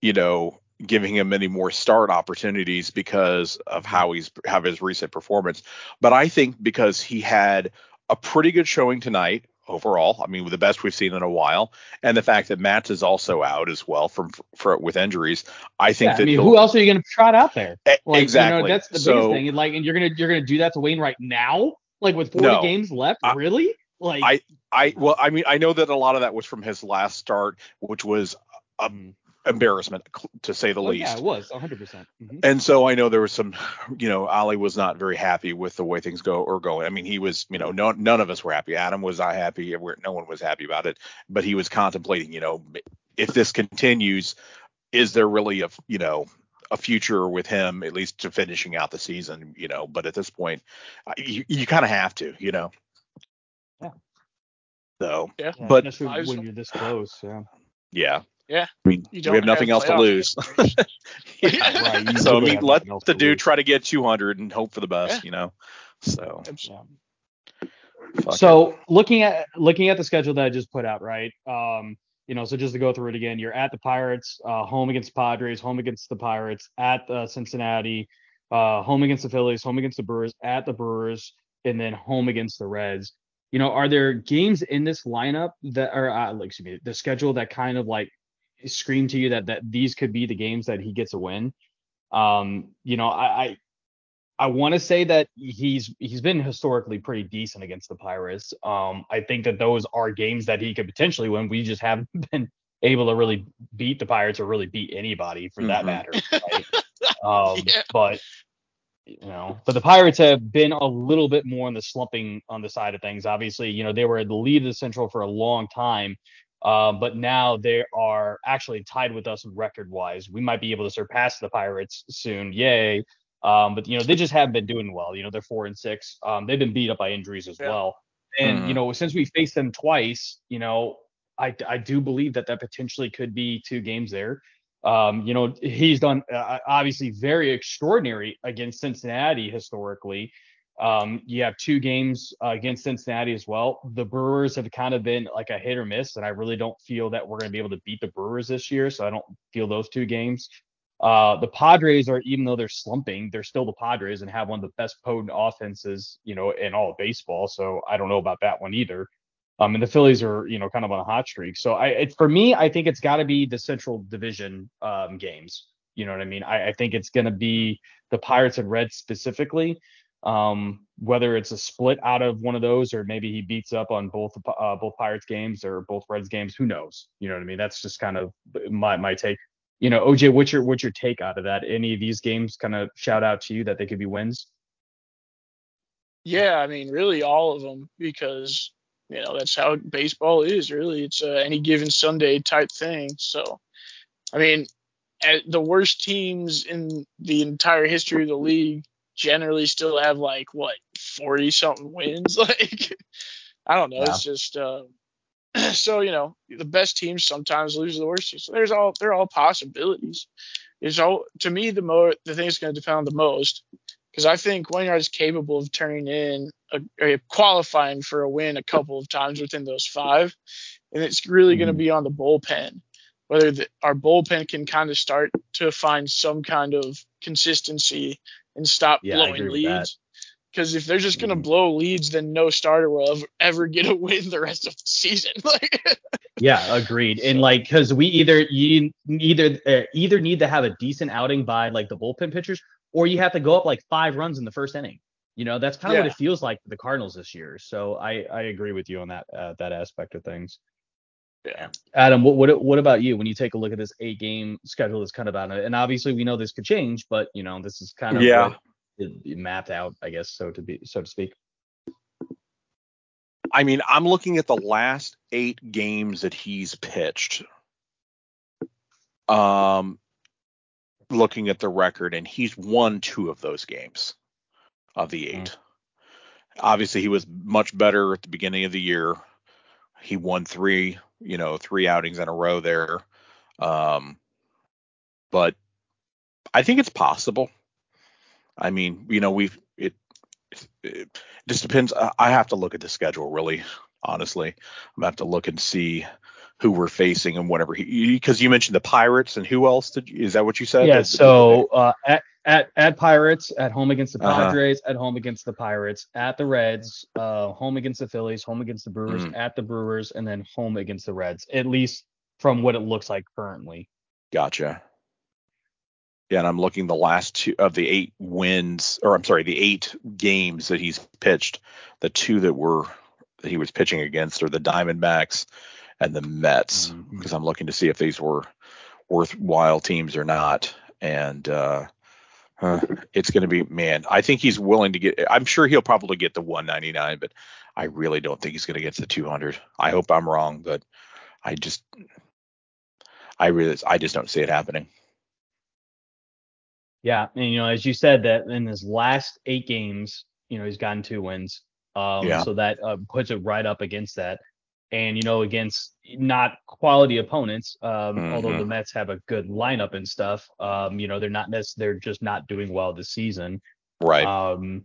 you know, giving him many more start opportunities because of how he's have his recent performance. But I think because he had a pretty good showing tonight overall. I mean, the best we've seen in a while, and the fact that Matt is also out as well from for with injuries. I think yeah, that I mean, who else are you going to trot out there? Like, exactly. You know, that's the so, biggest thing. And like, and you're gonna you're gonna do that to Wayne right now, like with 40 No. games left. I- really? Like, I I well, I mean, I know that a lot of that was from his last start, which was a Mm. Embarrassment to say the oh, least. yeah, it was 100. percent Mm-hmm. And so I know there was some, you know, Ali was not very happy with the way things go or going. I mean, he was, you know, no, none of us were happy. Adam was not happy. No one was happy about it. But he was contemplating, you know, if this continues, is there really a, you know, a future with him at least to finishing out the season, you know? But at this point, you, you kind of have to, you know. Yeah. So, Yeah. but when you're this close. Yeah. yeah. Yeah. I mean, You we don't have nothing else to lose. Yeah. Right, So I mean, let the dude lose. try to get 200 and hope for the best, Yeah. you know. So, Absolutely. fuck it. So looking at looking at the schedule that I just put out, right? Um, you know, so just to go through it again, you're at the Pirates, uh, home against Padres, home against the Pirates, at uh, Cincinnati, uh, home against the Phillies, home against the Brewers, at the Brewers, and then home against the Reds. You know, are there games in this lineup that are, uh, like, excuse me, the schedule that kind of like scream to you that that these could be the games that he gets a win? Um, you know, I, I I want to say that he's he's been historically pretty decent against the Pirates. Um, I think that those are games that he could potentially win. We just haven't been able to really beat the Pirates or really beat anybody for that Mhm. matter. Right? um, Yeah. But you know, but the Pirates have been a little bit more on the slumping on the side of things. Obviously, you know they were the lead of the Central for a long time. Um, but now they are actually tied with us record wise. We might be able to surpass the Pirates soon. Yay. Um, but you know, they just haven't been doing well. You know, they're four and six. Um, they've been beat up by injuries as Yeah. well. And Mhm. you know, since we faced them twice, you know, I I do believe that that potentially could be two games there. Um, you know, he's done uh, obviously very extraordinary against Cincinnati historically. Um, you have two games uh, against Cincinnati as well. The Brewers have kind of been like a hit or miss, and I really don't feel that we're going to be able to beat the Brewers this year. So I don't feel those two games. Uh, the Padres are, even though they're slumping, they're still the Padres and have one of the best potent offenses, you know, in all of baseball. So I don't know about that one either. Um, and the Phillies are, you know, kind of on a hot streak. So I, it, for me, I think it's got to be the Central Division um, games. You know what I mean? I, I think it's going to be the Pirates and Reds specifically. Um, whether it's a split out of one of those, or maybe he beats up on both uh, both Pirates games or both Reds games, who knows? You know what I mean? That's just kind of my my take. You know, OJ, what's your what's your take out of that? Any of these games kind of shout out to you that they could be wins? Yeah, I mean, really all of them because you know that's how baseball is. Really, it's any given Sunday type thing. So, I mean, the worst teams in the entire history of the league generally still have like what forty something wins. Like, I don't know. It's just uh, so you know the best teams sometimes lose the worst teams. So there's all they're all possibilities. It's all to me the mo the thing that's going to depend on the most because I think Wainwright is capable of turning in a, a qualifying for a win a couple of times within those five, and it's really going to Mhm. be on the bullpen. Whether the, our bullpen can kind of start to find some kind of consistency and stop Yeah, blowing agree with that. leads. Because if they're just going to Mhm. blow leads, then no starter will ever, ever get a win the rest of the season. Like, Yeah, agreed. And like, because we either you either uh, either need to have a decent outing by like the bullpen pitchers, or you have to go up like five runs in the first inning. You know, that's kind of what it feels like for the Cardinals this year. So I I agree with you on that uh, that aspect of things. Yeah. Adam, what what what about you when you take a look at this eight game schedule that's kind of out? And obviously we know this could change, but you know this is kind of Yeah. mapped out, I guess, so to be so to speak. I mean, I'm looking at the last eight games that he's pitched. Um, looking at the record, and he's won two of those games of the 8 Obviously, he was much better at the beginning of the year. He won three, you know, three outings in a row there. Um, but I think it's possible. I mean, you know, we've it, it just depends. I I have to look at the schedule really, honestly. I'm gonna have to look and see who we're facing and whatever he because you mentioned the Pirates and who else did you, is that what you said? Yeah. So uh, at at at Pirates, at home against the Uh-huh. Padres, at home against the Pirates, at the Reds, uh, home against the Phillies, home against the Brewers, Mhm. at the Brewers, and then home against the Reds. At least from what it looks like currently. Gotcha. Yeah, and I'm looking the last two of the eight wins, or I'm sorry, the eight games that he's pitched. The two that were that he was pitching against are the Diamondbacks and the Mets, because I'm looking to see if these were worthwhile teams or not. And uh, uh, it's going to be, man, I think he's willing to get. I'm sure he'll probably get the 199, but I really don't think he's going to get to the 200. I hope I'm wrong, but I just, I really, I just don't see it happening. Yeah, and you know, as you said, that in his last eight games, you know, he's gotten two wins. Um, Yeah. so that uh, puts it right up against that. And you know, against not quality opponents, um, although the. Mets have a good lineup and stuff, um, you know, they're not necessarily they're just not doing well this season. Right. Um,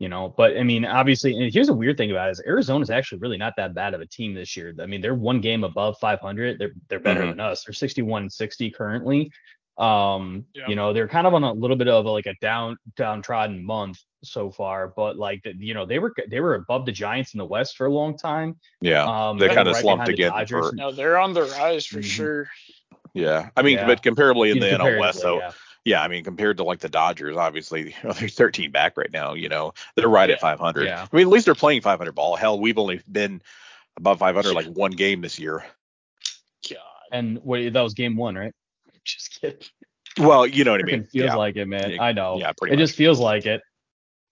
you know, but I mean, obviously, and here's a weird thing about it is Arizona's actually really not that bad of a team this year. I mean, they're one game above 500. They're they're better Mhm. than us. They're 61 and 60 currently. Um, Yeah. you know, they're kind of on a little bit of a, like a down downtrodden month so far, but like you know, they were they were above the Giants in the West for a long time. yeah. Um, they kind of right slumped behind the again. For, No, they're on the rise for Mhm. sure. yeah. I mean, Yeah. but comparably in the NL West, comparatively, though, yeah. yeah. I mean, compared to like the Dodgers, obviously, you know, they're 13 back right now. You know, they're right at 500. Yeah. I mean, at least they're playing 500 ball. Hell, we've only been above 500 like one game this year. God. And what that was game one, right? Just kidding. Well, you know what I mean. Freaking feels yeah. like it, man. I know. yeah, pretty it much. just feels like it.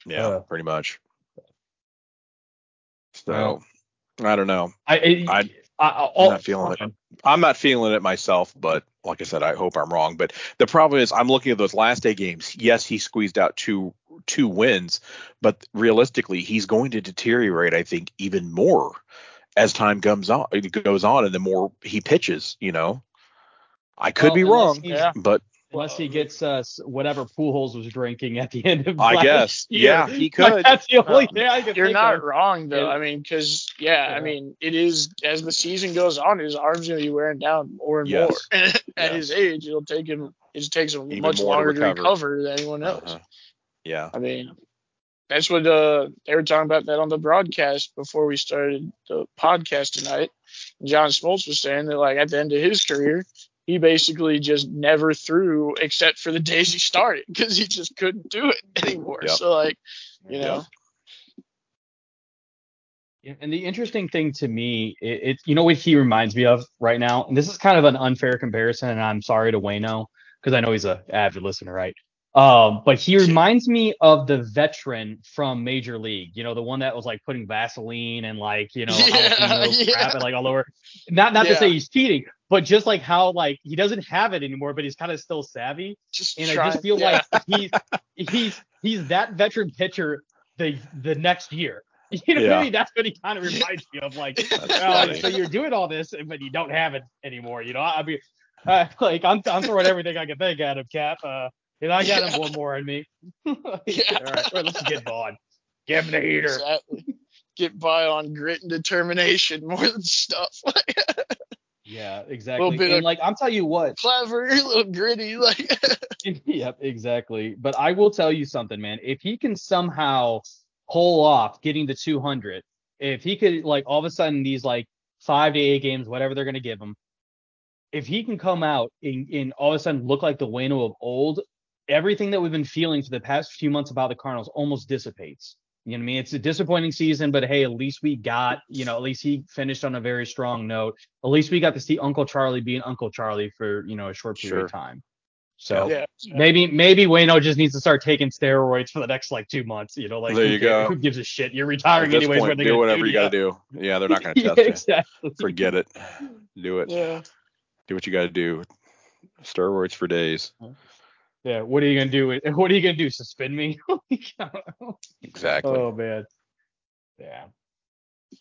Yeah, uh, pretty much. So I don't know. I, I, I- all, not feeling it. I'm not feeling it myself, but like I said, I hope I'm wrong. But the problem is, I'm looking at those last day games. Yes, he squeezed out two two wins, but realistically, he's going to deteriorate. I think even more as time comes on, goes on, and the more he pitches. You know, I could Well, be wrong, Yeah. but Unless he gets uh, whatever Pujols was drinking at the end of I last guess. year. Yeah, he Like, could. that's the only Uh, thing I can You're not of. wrong though. Yeah. I mean, because yeah, Yeah. I mean, it is as the season goes on, his arms gonna be wearing down more and Yes. more. At Yes. his age, it'll take him. It takes him Even much more to longer to recover. recover. than anyone else. uh yeah, I mean, that's what uh, they were talking about that on the broadcast before we started the podcast tonight. John Smoltz was saying that like at the end of his career, he basically just never threw except for the days he started because he just couldn't do it anymore. Yep. So like, you Yep. know, Yeah, And the interesting thing to me, it, it you know what he reminds me of right now, and this is kind of an unfair comparison, and I'm sorry to Wayno because I know he's a avid listener, right? Um, but he reminds me of the veteran from Major League, you know, the one that was like putting Vaseline and like you know Yeah, yeah. crap and like all over. Not not to say he's cheating, but just like how like he doesn't have it anymore, but he's kind of still savvy. just And I just feel yeah. like he's he's he's that veteran pitcher the the next year. You know Yeah. Mean? That's what he kind of reminds me of. Like, well, so you're doing all this, but you don't have it anymore. You know, I mean, uh, like I'm I'm throwing everything I can think at him, Cap. Uh, and I got him one more in me. Yeah. All right, well, let's get on. Give him the heater. Exactly. Get by on grit and determination more than stuff. Yeah, exactly. bit And like I'm telling you what, Clever, a little gritty, like yep, exactly. But I will tell you something, man. If he can somehow pull off getting to 200, if he could, like, all of a sudden these like five to eight games, whatever they're gonna give him, if he can come out and, and all of a sudden look like the Wayno of old, everything that we've been feeling for the past few months about the Cardinals almost dissipates. You know what I mean? It's a disappointing season, but hey, at least we got, you know, at least he finished on a very strong note. At least we got to see Uncle Charlie being Uncle Charlie for, you know, a short period of time. So yeah. maybe maybe Wayno just needs to start taking steroids for the next like two months. You know, like There who you cares? go. Who gives a shit? You're at retiring this anyways. point, do whatever do you got to do. Yeah, they're not going to yeah, test you. exactly. Forget it. Do it. Yeah. Do what you got to do. Steroids for days. Yeah. What are you gonna do? With, what are you gonna do? Suspend me? Exactly. oh man. Yeah.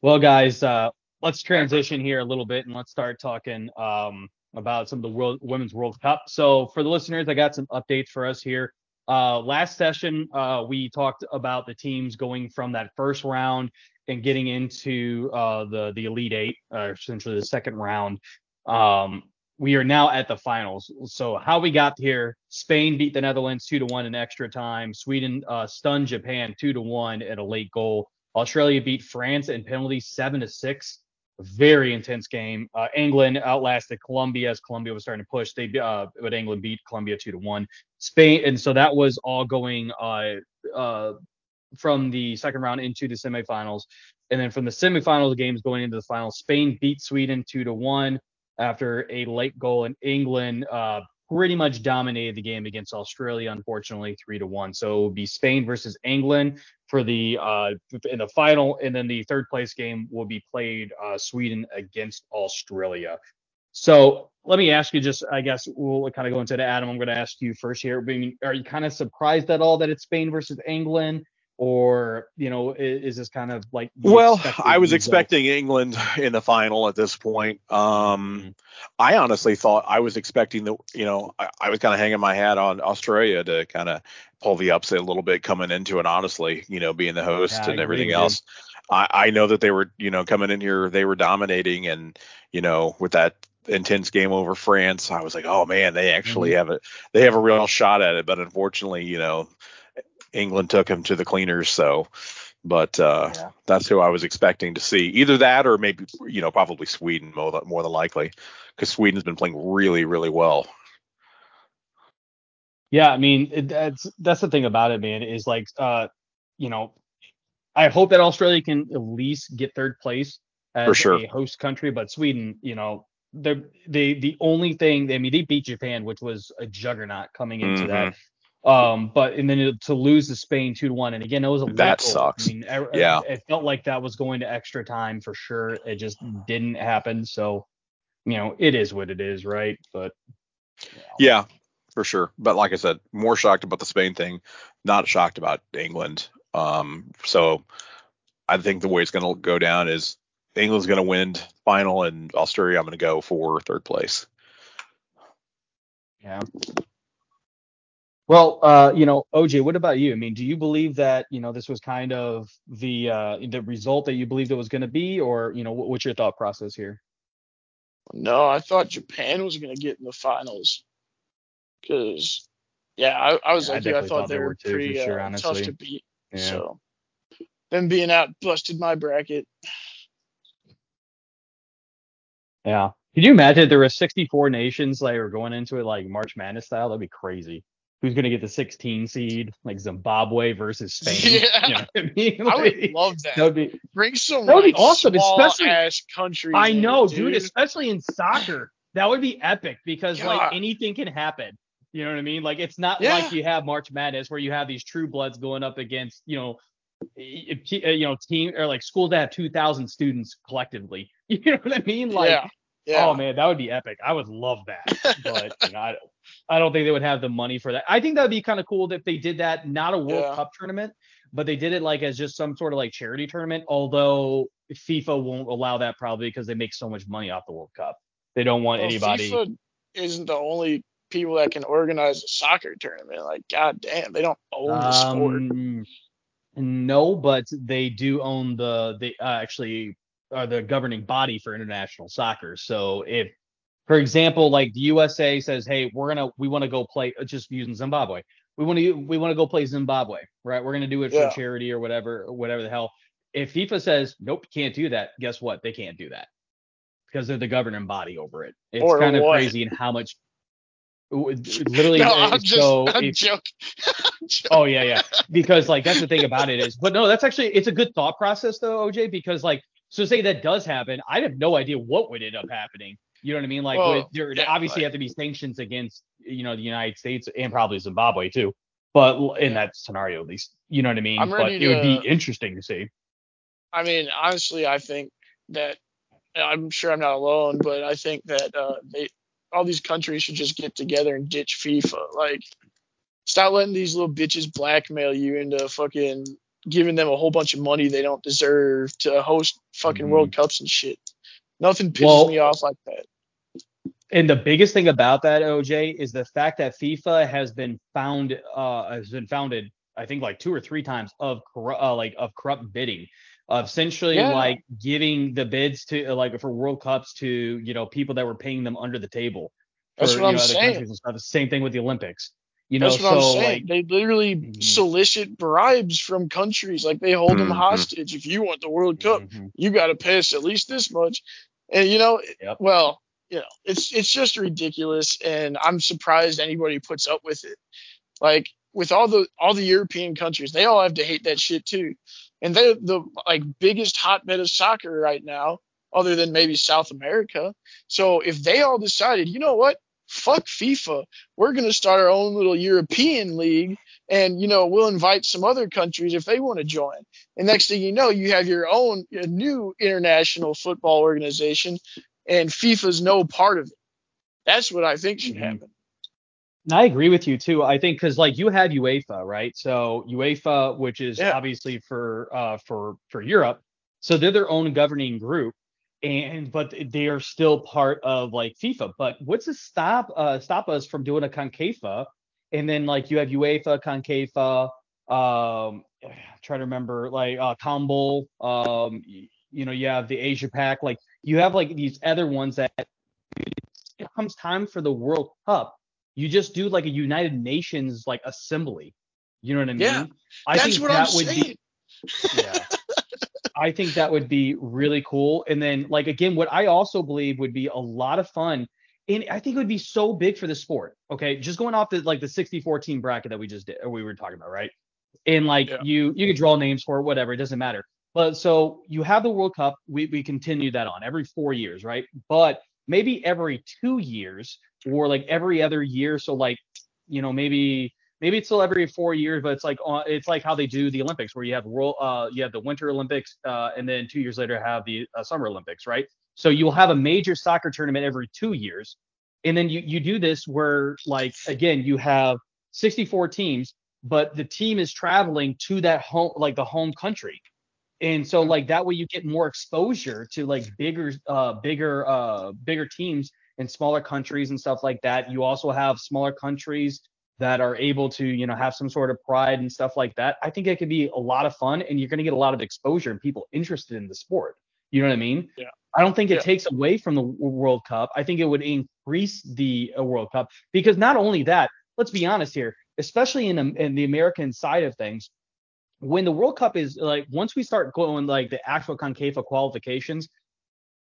Well, guys, uh, let's transition here a little bit and let's start talking um, about some of the World Women's World Cup. So, for the listeners, I got some updates for us here. Uh, last session, uh, we talked about the teams going from that first round and getting into uh, the the Elite Eight, uh, essentially the second round. Um, we are now at the finals. So how we got here: Spain beat the Netherlands two to one in extra time. Sweden uh, stunned Japan two to one at a late goal. Australia beat France in penalties seven to six. Very intense game. Uh, England outlasted Colombia as Colombia was starting to push. They uh, but England beat Colombia two to one. Spain and so that was all going uh, uh, from the second round into the semifinals, and then from the semifinals games going into the finals, Spain beat Sweden two to one after a late goal, and England uh, pretty much dominated the game against Australia, unfortunately, three to one. So it will be Spain versus England for the uh, in the final, and then the third place game will be played uh, Sweden against Australia. So let me ask you, just I guess we'll kind of go into the Adam. I'm going to ask you first here. Are you kind of surprised at all that it's Spain versus England? Or you know is, is, this kind of like well i was expecting england in the final at this point um mm-hmm. i honestly thought i was expecting the you know i, I was kind of hanging my hat on australia to kind of pull the upset a little bit coming into it honestly you know being the host yeah, and everything else I, I know that they were you know coming in here they were dominating and you know with that intense game over France. I was like, oh man, they actually mm-hmm. have a they have a real shot at it. But unfortunately, you know, England took him to the cleaners. So, but uh, yeah. that's who I was expecting to see. Either that or maybe you know probably Sweden more than, more than likely because Sweden's been playing really really well. Yeah, I mean it, that's that's the thing about it, man. Is like uh, you know, I hope that Australia can at least get third place as sure. a host country, but Sweden, you know, the the the only thing I mean they beat Japan, which was a juggernaut coming into mm-hmm. that. Um, but and then to lose to Spain two to one, and again, it was a that sucks. I mean, yeah, it, it felt like that was going to extra time for sure. It just didn't happen. So, you know, it is what it is, right? But you know. yeah, for sure. But like I said, more shocked about the Spain thing, not shocked about England. Um, so I think the way it's going to go down is England's going to win final, and Australia I'm going to go for third place. Yeah. Well, uh, you know, OJ, what about you? I mean, do you believe that you know this was kind of the uh, the result that you believed it was going to be, or you know, what, what's your thought process here? No, I thought Japan was going to get in the finals because, yeah, I, I was yeah, like, I, I thought, they, they were, too, pretty sure, uh, tough to beat. Yeah. So them being out busted my bracket. Yeah. Could you imagine there were 64 nations like were going into it like March Madness style? That'd be crazy who's going to get the 16 seed, like Zimbabwe versus Spain. Yeah, you know I, mean? like, I would love that. That would be bring some. That would like, be awesome, especially ass countries. I know, dude. dude. especially in soccer. That would be epic because like anything can happen. You know what I mean? Like it's not yeah. like you have March Madness where you have these true bloods going up against you know, uh, you know, team or like schools that have 2,000 students collectively. You know what I mean? Like. Yeah. Oh man, that would be epic. I would love that. But you know, I, I don't think they would have the money for that. I think that would be kind of cool if they did that, not a World yeah. Cup tournament, but they did it like as just some sort of like charity tournament. Although FIFA won't allow that probably because they make so much money off the World Cup. They don't want well, anybody. FIFA isn't the only people that can organize a soccer tournament. Like, god damn, they don't own the sport. Um, no, but they do own the they uh, actually are the governing body for international soccer. So if for example, like the USA says, "Hey, we're gonna we want to go play." Uh, just using Zimbabwe, we want to we want to go play Zimbabwe, right? We're gonna do it yeah. for charity or whatever, whatever the hell. If FIFA says, "Nope, can't do that," guess what? They can't do that because they're the governing body over it. It's or kind of crazy in how much. Literally, no, I'm just, so I'm if, joking. oh yeah, yeah. Because like that's the thing about it is, but no, that's actually it's a good thought process though, OJ. Because like, so say that does happen, I have no idea what would end up happening you know what I mean? Like well, there yeah, obviously have to be sanctions against you know the United States and probably Zimbabwe too. But in that scenario, at least, you know what I mean. I'm but it would be interesting to see. I mean, honestly, I think that I'm sure I'm not alone, but I think that uh, they all these countries should just get together and ditch FIFA. Like, stop letting these little bitches blackmail you into fucking giving them a whole bunch of money they don't deserve to host fucking mm-hmm. World Cups and shit. Nothing pisses well, me off like that. And the biggest thing about that, OJ, is the fact that FIFA has been found uh, has been founded, I think, like two or three times of corru- uh, like of corrupt bidding. of essentially Yeah. like giving the bids to like for World Cups to you know people that were paying them under the table. That's what you I'm saying. same thing with the Olympics. You know, That's what I'm saying. like they literally Mhm. solicit bribes from countries. Like they hold them Mhm. hostage. If you want the World Cup, Mhm. you got to pay us at least this much. And you know, Yep. well, you know, it's it's just ridiculous, and I'm surprised anybody puts up with it. Like with all the all the European countries, they all have to hate that shit too, and they're the like biggest hotbed of soccer right now, other than maybe South America. So if they all decided, you know what, fuck FIFA, we're gonna start our own little European league, and you know we'll invite some other countries if they want to join. And next thing you know, you have your own new international football organization, and FIFA's no part of it. That's what I think should Mhm. happen. And I agree with you too. I think because like you have UEFA, right? So UEFA, which is Yeah. obviously for uh for for Europe, so they're their own governing group, and but they are still part of like FIFA. But what's to stop uh stop us from doing a Concacaf, and then like you have UEFA, Concacaf, um, try to remember like uh Combo, um, you know, you have the Asia Pack. like you have like these other ones that it comes time for the World Cup you just do like a United Nations like assembly. You know what I mean? Yeah, I That's think what I'm would saying. be yeah. I think that would be really cool. And then like again, what I also believe would be a lot of fun. And I think it would be so big for the sport. Okay. Just going off the like the 64 team bracket that we just did or we were talking about, right? And like Yeah. you you could draw names for it, whatever, it doesn't matter. But so you have the World Cup, we we continue that on every four years, right? But maybe every two years or like every other year. So like, you know, maybe maybe it's still every four years, but it's like uh, it's like how they do the Olympics, where you have world uh you have the Winter Olympics, uh, and then two years later have the uh, Summer Olympics, right? So you'll have a major soccer tournament every two years, and then you you do this where like again you have 64 teams, but the team is traveling to that home like the home country. And so like that way you get more exposure to like bigger uh bigger uh bigger teams in smaller countries and stuff like that. You also have smaller countries that are able to, you know, have some sort of pride and stuff like that. I think it could be a lot of fun and you're going to get a lot of exposure and people interested in the sport. You know what I mean? Yeah. I don't think it Yeah. takes away from the World Cup. I think it would increase the uh, World Cup because not only that, let's be honest here, especially in, um, in the American side of things, when the World Cup is like once we start going like the actual Concacaf qualifications,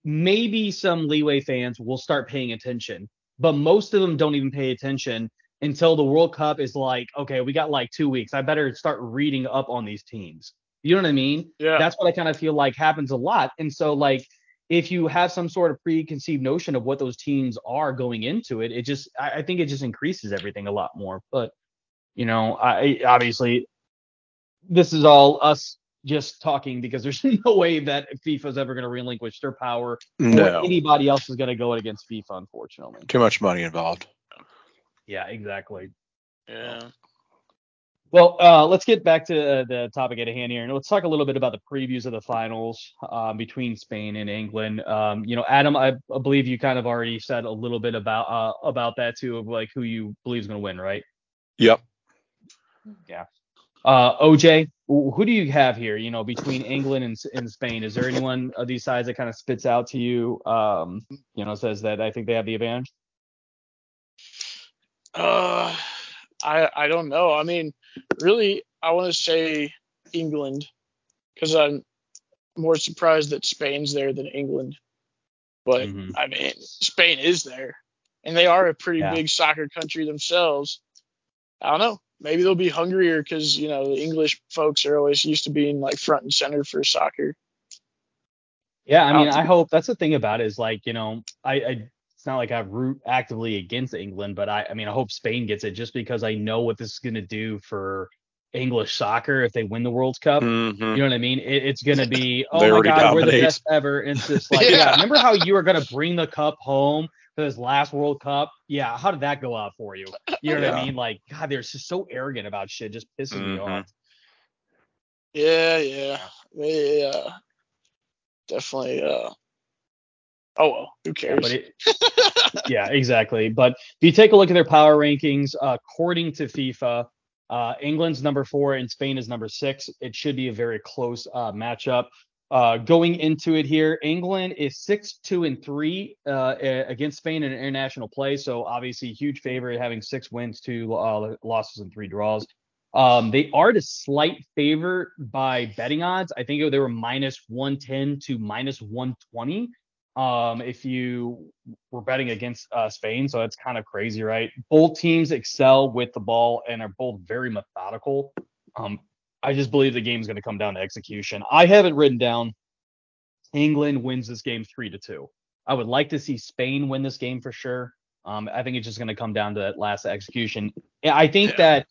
maybe some leeway fans will start paying attention, but most of them don't even pay attention until the World Cup is like, okay, we got like two weeks. I better start reading up on these teams. You know what I mean? Yeah. That's what I kind of feel like happens a lot. And so like if you have some sort of preconceived notion of what those teams are going into it, it just I, I think it just increases everything a lot more. But you know, I obviously this is all us just talking because there's no way that FIFA's ever going to relinquish their power or No, anybody else is going to go against FIFA, unfortunately. too much money involved. Yeah, exactly. yeah. Well, uh, let's get back to uh, the topic at hand here, and let's talk a little bit about the previews of the finals uh, between Spain and England. Um, you know, Adam, I, I believe you kind of already said a little bit about uh, about that too, of like who you believe is going to win, right? Yep. Yeah. Uh, OJ, who do you have here? You know, between England and, and Spain, is there anyone of these sides that kind of spits out to you? Um, you know, says that I think they have the advantage. Uh, I I don't know. I mean, really, I want to say England because I'm more surprised that Spain's there than England. But Mhm. I mean, Spain is there, and they are a pretty Yeah. big soccer country themselves. I don't know. Maybe they'll be hungrier because you know the English folks are always used to being like front and center for soccer. Yeah, I mean, I hope that's the thing about it is like, you know, I, I not like I root actively against England, but I, I mean, I hope Spain gets it just because I know what this is going to do for English soccer if they win the World Cup. Mm-hmm. You know what I mean? It, it's going to be, oh my God, we're the best ever. And it's just like, yeah. Yeah. remember how you were going to bring the cup home for this last World Cup? Yeah, how did that go out for you? You know what I mean? Like, God, they're just so arrogant about shit, just pisses me Mhm. off. Yeah, yeah, uh, definitely. Uh, oh well, who cares? but it, yeah, exactly. But if you take a look at their power rankings, uh, according to FIFA, uh, England's number four and Spain is number six. It should be a very close uh, matchup. uh, going into it here, England is six, two, and three uh, against Spain in international play. So obviously, huge favorite, having six wins, two uh, losses, and three draws. Um, they are the slight favorite by betting odds. I think they were minus 110 to minus 120 um, if you were betting against uh, Spain. So that's kind of crazy, right? Both teams excel with the ball and are both very methodical. Um, I just believe the game's going to come down to execution. I have it written down. England wins this game three to two. I would like to see Spain win this game for sure. Um, I think it's just going to come down to that last execution. I think yeah. that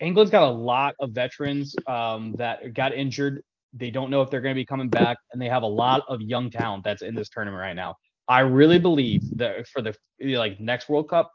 England's got a lot of veterans um, that got injured. They don't know if they're going to be coming back, and they have a lot of young talent that's in this tournament right now. I really believe that for the like next World Cup,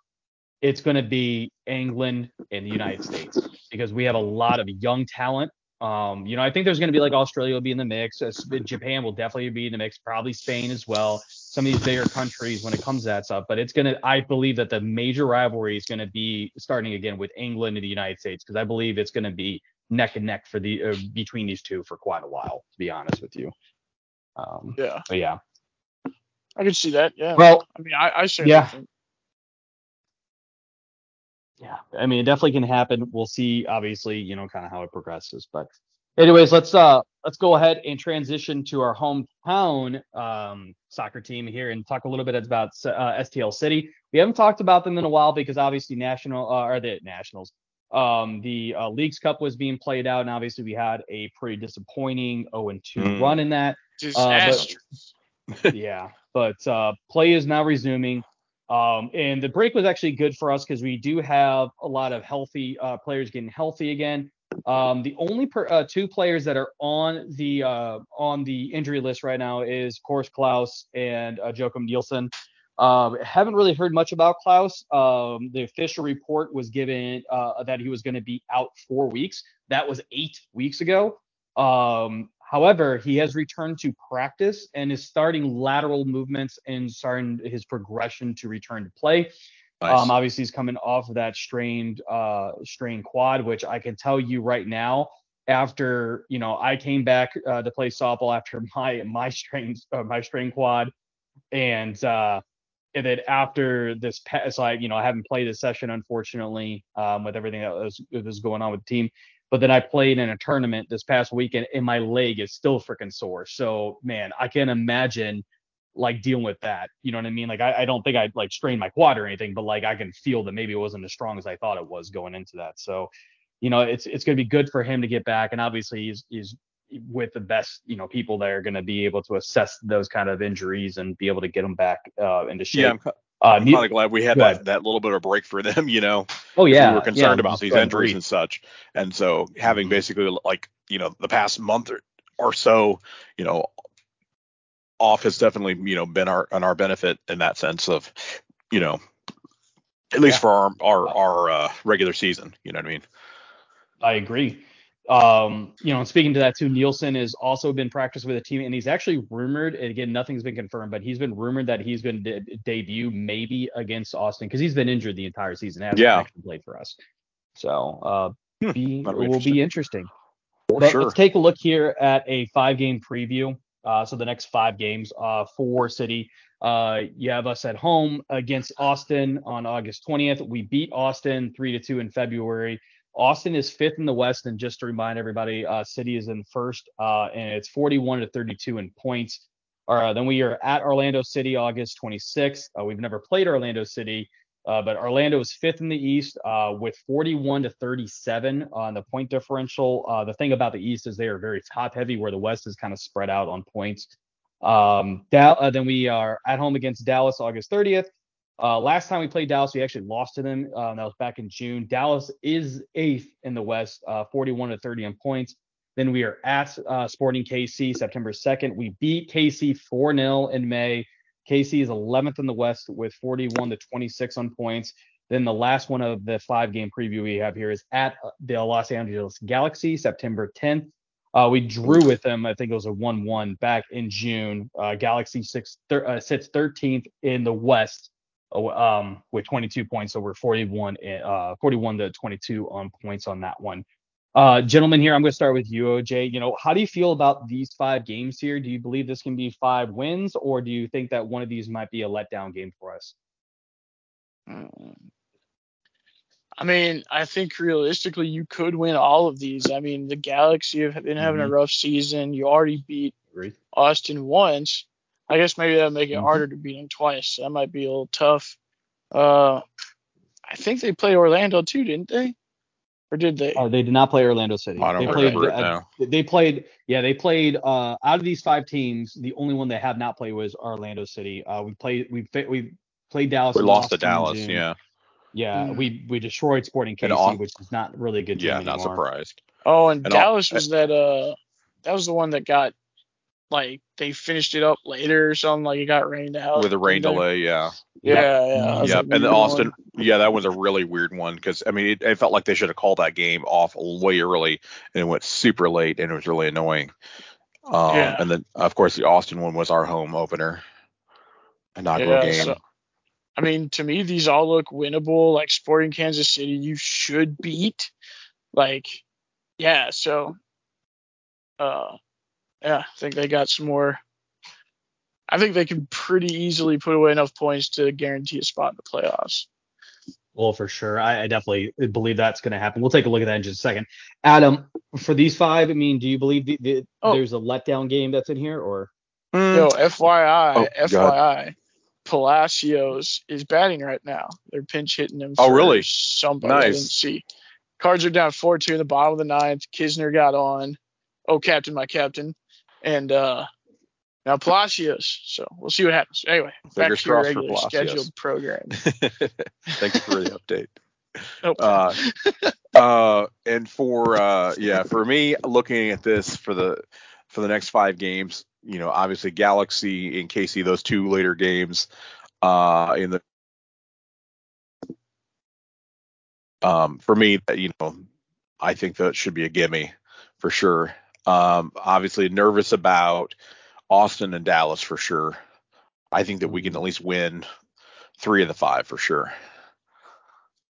it's going to be England and the United States because we have a lot of young talent. Um, you know, I think there's going to be like Australia will be in the mix. Uh, Japan will definitely be in the mix. Probably Spain as well. Some of these bigger countries when it comes to that stuff. But it's going to, I believe that the major rivalry is going to be starting again with England and the United States because I believe it's going to be neck and neck for the uh, between these two for quite a while. To be honest with you. Um, yeah. Yeah. I can see that. Yeah. Well, I mean, I, I certainly yeah. think yeah, I mean, it definitely can happen. We'll see, obviously, you know, kind of how it progresses. But, anyways, let's uh let's go ahead and transition to our hometown um, soccer team here and talk a little bit about uh, STL City. We haven't talked about them in a while because obviously national uh, or the nationals, um, the uh, Leagues Cup was being played out, and obviously we had a pretty disappointing 0-2 Mm. run in that. disaster. yeah, but uh, play is now resuming. Um, and the break was actually good for us because we do have a lot of healthy uh, players getting healthy again. Um, the only per, uh, two players that are on the uh, on the injury list right now is of course Klauss and uh, Joakim Nilsson. Um, haven't really heard much about Klauss. Um, the official report was given uh, that he was going to be out four weeks. That was eight weeks ago. Um, however, he has returned to practice and is starting lateral movements and starting his progression to return to play. Nice. Um, obviously, he's coming off of that strained uh, strained quad, which I can tell you right now. After you know, I came back uh, to play softball after my my strained uh, my strained quad, and uh, and then after this so I you know I haven't played this session unfortunately um, with everything that was, was going on with the team. But then I played in a tournament this past weekend, and my leg is still freaking sore. So man, I can imagine like dealing with that. You know what I mean? Like I, I don't think I'd like strain my quad or anything, but like I can feel that maybe it wasn't as strong as I thought it was going into that. So, you know, it's it's gonna be good for him to get back. And obviously he's he's with the best, you know, people that are gonna be able to assess those kind of injuries and be able to get them back uh into shape. yeah, I'm, uh, I'm kind of glad we had that, that little bit of break for them, you know. oh yeah. we were concerned yeah, about these go ahead and injuries and such. And so having Mhm. basically like, you know, the past month or, or so, you know, off has definitely, you know, been our on our benefit in that sense of, you know, at least Yeah. for our our, our uh, regular season, you know what I mean? I agree. Um, you know, and speaking to that too, Nilsson has also been practiced with a team, and he's actually rumored. And again, nothing's been confirmed, but he's been rumored that he's going to de- debut maybe against Austin because he's been injured the entire season. Hasn't Yeah. actually played for us. So, uh, Hmm, be, will be interesting. For But sure. let's take a look here at a five game preview. Uh, so the next five games uh, for City. Uh, you have us at home against Austin on August 20th. We beat Austin three to two in February. Austin is fifth in the West, and just to remind everybody, uh, City is in first, uh, and it's 41 to 32 in points. Then we are at Orlando City August 26th. Uh, we've never played Orlando City, uh, but Orlando is fifth in the East uh, with 41 to 37 on the point differential. Uh, the thing about the East is they are very top heavy, where the West is kind of spread out on points. Um, Dal- then we are at home against Dallas August 30th. Uh, last time we played Dallas, we actually lost to them. Uh, that was back in June. Dallas is eighth in the West, uh, 41 to 30 on points. Then we are at uh, Sporting KC September 2nd. We beat KC 4 0 in May. KC is 11th in the West with 41 to 26 on points. Then the last one of the five game preview we have here is at uh, the Los Angeles Galaxy September 10th. Uh, we drew with them. I think it was a 1 1 back in June. Galaxy six, thir- sits 13th in the West um, with 22 points. So we're 41, uh, 41 to 22 on points on that one. Uh, gentlemen, here I'm going to start with you, OJ. You know, how do you feel about these five games here? Do you believe this can be five wins, or do you think that one of these might be a letdown game for us? I mean, I think realistically you could win all of these. I mean, the Galaxy have been having Mhm. a rough season. You already beat Austin once. I guess maybe that'll make it Mhm. harder to beat them twice. That might be a little tough. Uh, I think they played Orlando too, didn't they? Or did they? Uh, they did not play Orlando City. I don't they played. it uh, now. They played. Yeah, they played. Uh, out of these five teams, the only one they have not played was Orlando City. Uh, we played. We we played Dallas. We lost to Dallas. June. Yeah. Yeah, Mm. we we destroyed Sporting And KC, Au- which is not really a good team Yeah. anymore. Not surprised. oh, and, and all- Dallas was that. Uh, that was the one that got like they finished it up later or something. Like it got rained out With a rain delay. Yeah. Yeah, yeah. that was a Yep. And weird then Austin. one. Yeah, that was a really weird one because I mean it, it felt like they should have called that game off way early and it went super late and it was really annoying. Um, Yeah. And then of course the Austin one was our home opener, inaugural Yeah, game. so- I mean, to me, these all look winnable. Like Sporting Kansas City, you should beat. Like, yeah. So, uh, yeah, I think they got some more. I think they can pretty easily put away enough points to guarantee a spot in the playoffs. Well, for sure. I, I definitely believe that's going to happen. We'll take a look at that in just a second. Adam, for these five, I mean, do you believe the, the, Oh. there's a letdown game that's in here, or mm. Yo, FYI, Oh, FYI, Palacios is batting right now. They're pinch hitting him. Oh, really? Somebody I Nice. didn't see. Cards are down four two in the bottom of the ninth. Knizner got on. Oh, captain, my captain, and uh now Palacios. So we'll see what happens. Anyway, back Fingers to your regular scheduled program. Thanks for the update. Nope. Uh, uh, and for uh, yeah, for me, looking at this for the for the next five games, you know, obviously Galaxy and KC, those two later games, uh, in the um, for me, you know, I think that should be a gimme for sure. Um, obviously nervous about Austin and Dallas for sure. I think that we can at least win three of the five for sure.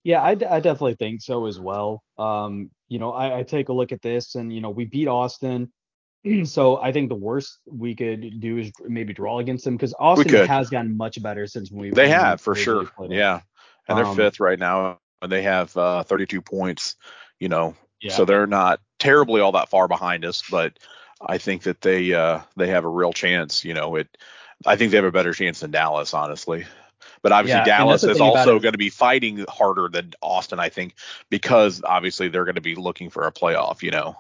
Yeah, I, d- I definitely think so as well. Um, you know, I, I take a look at this, and you know, we beat Austin, so I think the worst we could do is maybe draw against them because Austin has gotten much better since we. They have for sure. Yeah. And they're Um, fifth right now. And they have uh, 32 points, you know. Yeah. So they're not terribly all that far behind us, but I think that they uh, they have a real chance, you know. It I think they have a better chance than Dallas, honestly. But obviously Yeah, Dallas is also going to be fighting harder than Austin, I think, because obviously they're going to be looking for a playoff, you know.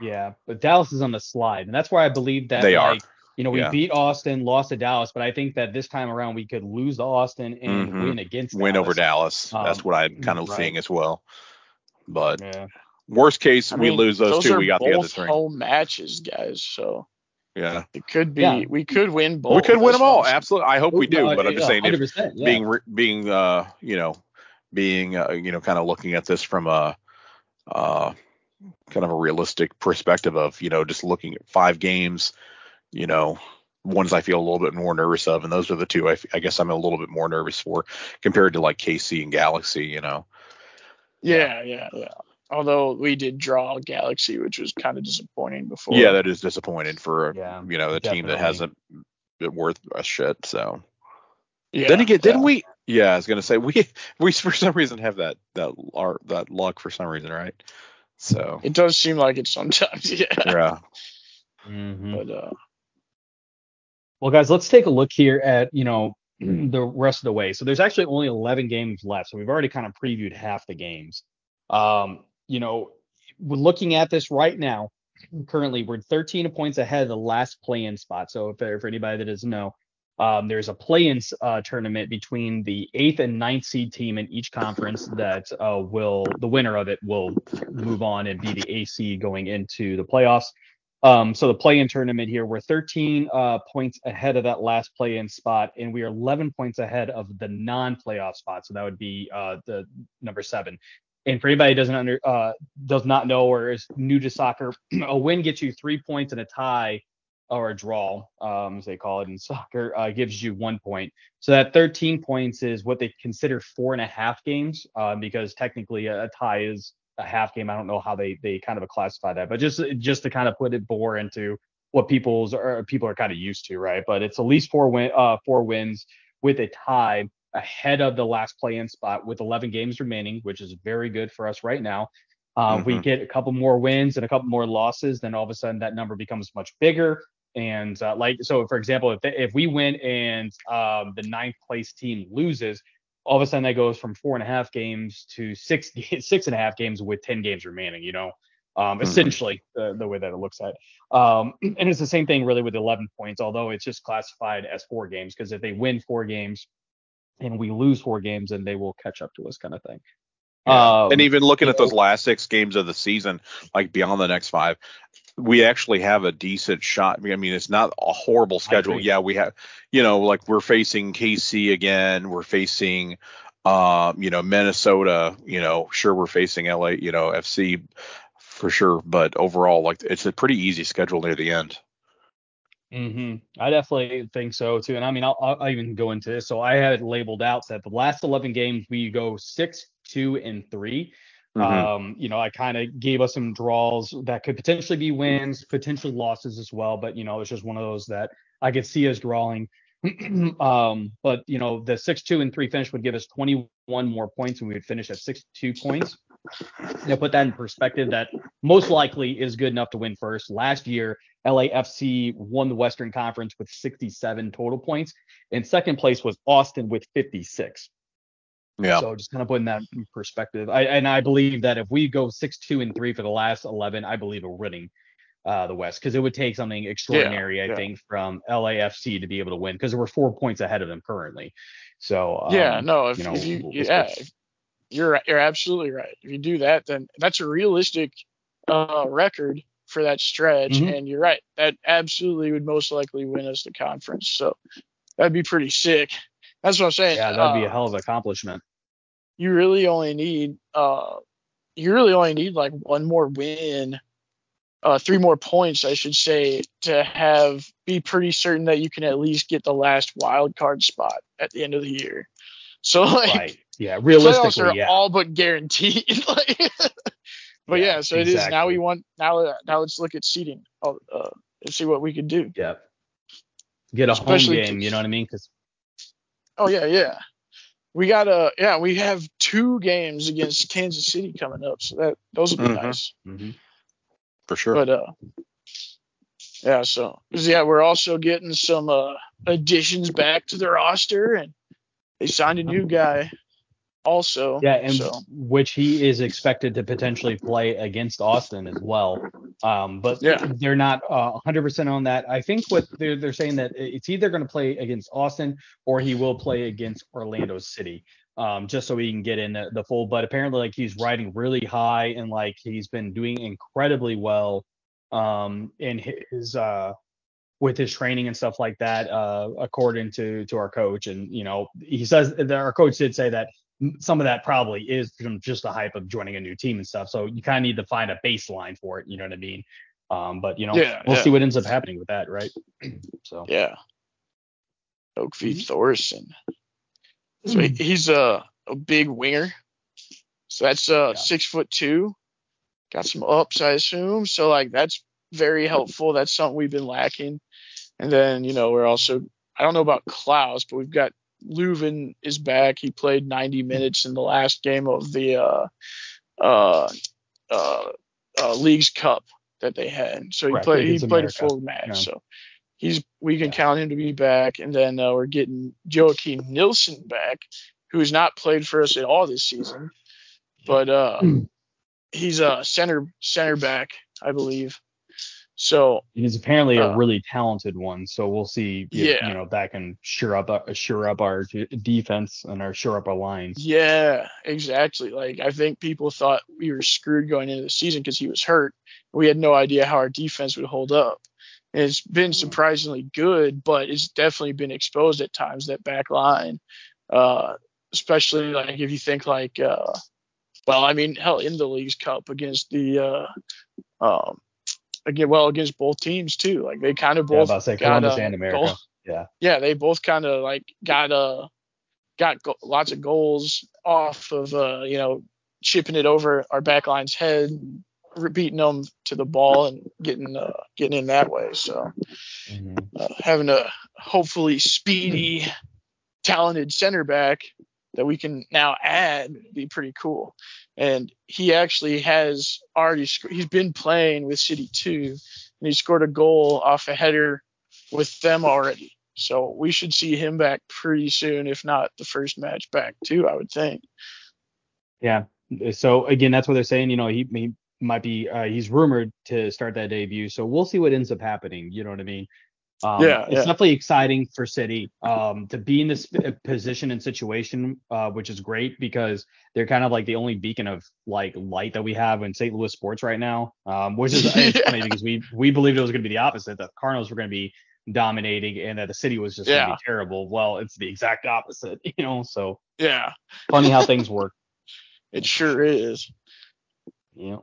Yeah, but Dallas is on the slide, and that's why I believe that They are. You know, we Yeah. beat Austin, lost to Dallas, but I think that this time around we could lose to Austin and Mhm. win against Win over Dallas. Dallas. That's Um, what I'm kind of right. seeing as well. But Yeah. Worst case, I we mean, lose those, two. We got the other both three. home matches, guys. So Yeah. it could be Yeah. we could win both. we could win them all. what Absolutely. I hope we do. No, But I'm just saying, if yeah. being being uh you know being uh, you know kind of looking at this from a uh kind of a realistic perspective of you know just looking at five games you know ones I feel a little bit more nervous of and those are the two I, f- I guess I'm a little bit more nervous for compared to like KC and Galaxy you know Yeah, yeah, yeah. Although we did draw Galaxy, which was kind of disappointing before. yeah that is disappointing for Yeah, you know the team that hasn't been worth a shit so yeah. then again didn't yeah. we yeah I was gonna say we we for some reason have that that our, that luck for some reason right so It does seem like it sometimes, yeah. yeah Mhm. But uh, Well, guys, let's take a look here at you know the rest of the way. So there's actually only 11 games left. So we've already kind of previewed half the games. Um, you know, we're looking at this right now. Currently, we're 13 points ahead of the last play-in spot. So if, for anybody that doesn't know, um, there's a play-in uh, tournament between the eighth and ninth seed team in each conference that uh, will the winner of it will move on and be the AC going into the playoffs. Um, so the play-in tournament here, we're 13 uh, points ahead of that last play-in spot, and we are 11 points ahead of the non-playoff spot. So that would be uh, the number seven. And for anybody who doesn't under uh, does not know or is new to soccer, a win gets you three points, and a tie or a draw, um, as they call it in soccer, uh, gives you one point. So that 13 points is what they consider four and a half games, uh, because technically a, a tie is a half game. I don't know how they they kind of classify that, but just just to kind of put it more into what people's or people are kind of used to, right? But it's at least four win uh four wins with a tie ahead of the last play-in spot with 11 games remaining, which is very good for us right now. Uh, mm-hmm. We get a couple more wins and a couple more losses, then all of a sudden that number becomes much bigger. And uh, like so, for example, if they, if we win and um, the ninth place team loses, all of a sudden that goes from four and a half games to six six and a half games with 10 games remaining. You know, um, mm-hmm. essentially the, the way that it looks at. Um, and it's the same thing really with 11 points, although it's just classified as four games because if they win four games and we lose four games, and they will catch up to us, kind of thing. Yeah. Um, and even looking at those last six games of the season, like beyond the next five, we actually have a decent shot. I mean, it's not a horrible schedule. Yeah, we have, you know, like we're facing KC again. We're facing, um, you know, Minnesota. You know, sure we're facing LA, you know, FC for sure. But overall, like it's a pretty easy schedule near the end. Mm-hmm. I definitely think so too. And I mean, I'll, I'll even go into this. So I had labeled out that the last 11 games we go six, two, and 3 mm-hmm. Um, you know, I kind of gave us some draws that could potentially be wins, potentially losses as well. But you know, it's just one of those that I could see us drawing. um, but you know, the six, two, and three finish would give us 21 more points, and we would finish at six, two points. Now, put that in perspective, that most likely is good enough to win first. Last year, LAFC won the Western Conference with 67 total points, and second place was Austin with 56. Yeah. So just kind of putting that in perspective. I, and I believe that if we go six, two, and three for the last 11, I believe we're winning uh, the West because it would take something extraordinary, yeah, I yeah. think, from LAFC to be able to win because we're four points ahead of them currently. So um, yeah, no, if you, know, if you we'll, yeah, you're you're absolutely right. If you do that, then that's a realistic uh, record for that stretch. Mm-hmm. And you're right, that absolutely would most likely win us the conference. So that'd be pretty sick. That's what I'm saying. Yeah, that'd uh, be a uh, hell of an accomplishment. You really only need uh, you really only need like one more win, uh, three more points, I should say, to have be pretty certain that you can at least get the last wild card spot at the end of the year. So like. Right yeah, realistically, playoffs are yeah. all but guaranteed. like, but yeah, yeah so exactly. it is now. We want now. Now let's look at seeding. Uh, and see what we can do. Yeah. Get a Especially home game. You know what I mean? Because. Oh yeah, yeah. We got a yeah. We have two games against Kansas City coming up, so that those will be mm-hmm. nice. Mm-hmm. For sure. But uh. Yeah, so yeah, we're also getting some uh, additions back to the roster, and they signed a new guy also. Yeah, and so. which he is expected to potentially play against Austin as well. Um, but yeah. they're not uh, 100% on that. I think what they're, they're saying that it's either going to play against Austin or he will play against Orlando City. Um, just so he can get in the, the full. But apparently, like he's riding really high and like he's been doing incredibly well um, in his uh, with his training and stuff like that, uh, according to to our coach. And you know, he says that our coach did say that some of that probably is just the hype of joining a new team and stuff. So you kind of need to find a baseline for it. You know what I mean? Um, but you know, yeah, we'll yeah. see what ends up happening with that, right? so yeah, Nökkvi mm-hmm. Thorson. So mm-hmm. he's a a big winger. So that's uh yeah. six foot two. Got some ups, I assume. So like that's very helpful. That's something we've been lacking. And then you know we're also I don't know about Klauss, but we've got Löwen is back. He played 90 minutes in the last game of the uh, uh, uh, uh Leagues Cup that they had. So he right, played he played a full match. Yeah. So he's we can yeah. count him to be back. And then uh, we're getting Joakim Nilsson back, who has not played for us at all this season, but uh, he's a center center back, I believe. So he's apparently uh, a really talented one. So we'll see. If, yeah, you know that can sure up uh, sure up our defense and our sure up our lines. Yeah, exactly. Like I think people thought we were screwed going into the season because he was hurt. We had no idea how our defense would hold up. And it's been surprisingly good, but it's definitely been exposed at times that back line. Uh, especially like if you think like uh, well, I mean, hell, in the Leagues Cup against the uh, um, again well against both teams too. Like they kind of both yeah, say got Columbus and America. Goal. Yeah. Yeah, they both kind of like got uh got go- lots of goals off of uh you know chipping it over our backline's head, beating them to the ball and getting uh, getting in that way. So Mm-hmm. uh, having a hopefully speedy, talented center back that we can now add would be pretty cool. And he actually has already sc- he's been playing with City 2 and he scored a goal off a header with them already. So we should see him back pretty soon, if not the first match back too, I would think. Yeah. So again, that's what they're saying. You know, he, he might be uh, he's rumored to start that debut. So we'll see what ends up happening. You know what I mean? Um, Yeah, it's yeah. definitely exciting for City um, to be in this position and situation, uh, which is great because they're kind of like the only beacon of like light that we have in St. Louis sports right now. Um, which is it's funny because we we believed it was going to be the opposite that the Cardinals were going to be dominating and that the City was just going to Yeah. be terrible. Well, it's the exact opposite, you know. So Yeah, funny how things work. it sure is. Yeah.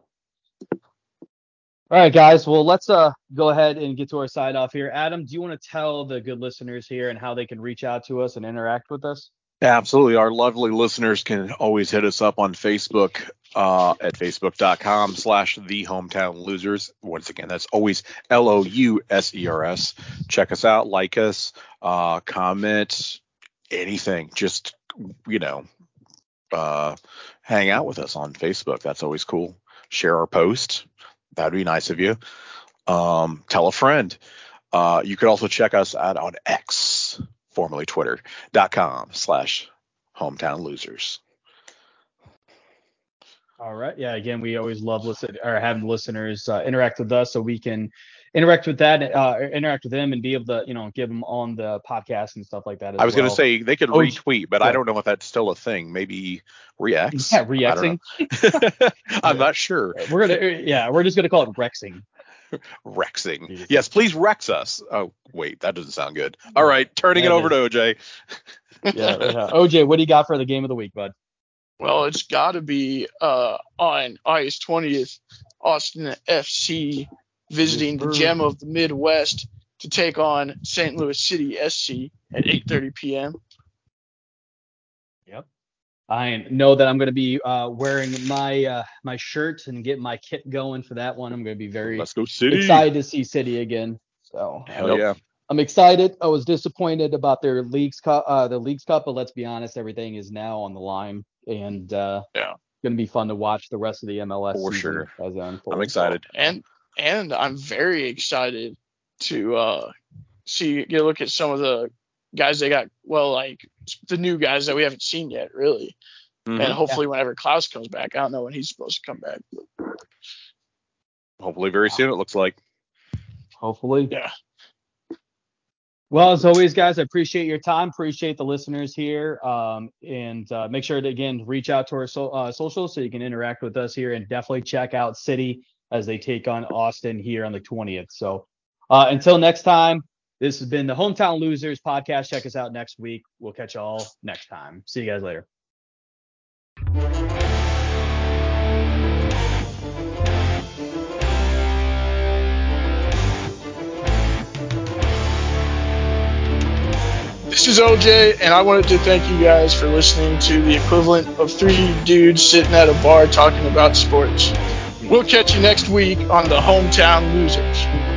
All right, guys. Well, let's uh go ahead and get to our side off here. Adam, do you want to tell the good listeners here and how they can reach out to us and interact with us? Absolutely. Our lovely listeners can always hit us up on Facebook uh, at facebook.com slash the hometown losers. Once again, that's always L O U S E R S. Check us out, like us, uh, comment, anything. Just, you know, uh, hang out with us on Facebook. That's always cool. Share our post. That'd be nice of you. Um, tell a friend. Uh, you could also check us out on X, formerly Twitter.com slash hometown losers. All right. Yeah. Again, we always love listen or having listeners uh, interact with us so we can interact with that, uh, interact with them and be able to, you know, give them on the podcast and stuff like that. As I was well. going to say they could Oh, retweet, but I don't know if that's still a thing. Maybe re-X. yeah, I don't rexing. know. I'm not sure. We're gonna, yeah, we're just gonna call it rexing. Rexing. Yes, please Rex us. Oh, wait, that doesn't sound good. All right, turning Yeah, it it over to OJ. Yeah, yeah. OJ, what do you got for the game of the week, bud? Well, it's got to be uh, on August 20th, Austin FC visiting the gem of the Midwest to take on St. Louis City SC at 8:30 p.m. Yep. I know that I'm going to be uh, wearing my uh, my shirt and get my kit going for that one. I'm going to be very Let's go City. excited to see City again. So Hell Yep. yeah. I'm excited. I was disappointed about their leagues cup, uh, the leagues cup, but let's be honest, everything is now on the line, and uh, Yeah. going to be fun to watch the rest of the MLS For sure. as it unfolds. I'm excited. and and I'm very excited to uh, see get a look at some of the guys they got. Well, like the new guys that we haven't seen yet, really. Mhm. And hopefully, whenever Klauss comes back, I don't know when he's supposed to come back. But Hopefully very soon. It looks like. Hopefully. yeah, Well, as always, guys, I appreciate your time. Appreciate the listeners here. Um, and uh, make sure to, again, reach out to our so, uh, socials so you can interact with us here and definitely check out City as they take on Austin here on the 20th. So uh, until next time, this has been the Hometown Losers podcast. Check us out next week. We'll catch you all next time. See you guys later. This is OJ, and I wanted to thank you guys for listening to the equivalent of three dudes sitting at a bar talking about sports. We'll catch you next week on the Hometown Losers.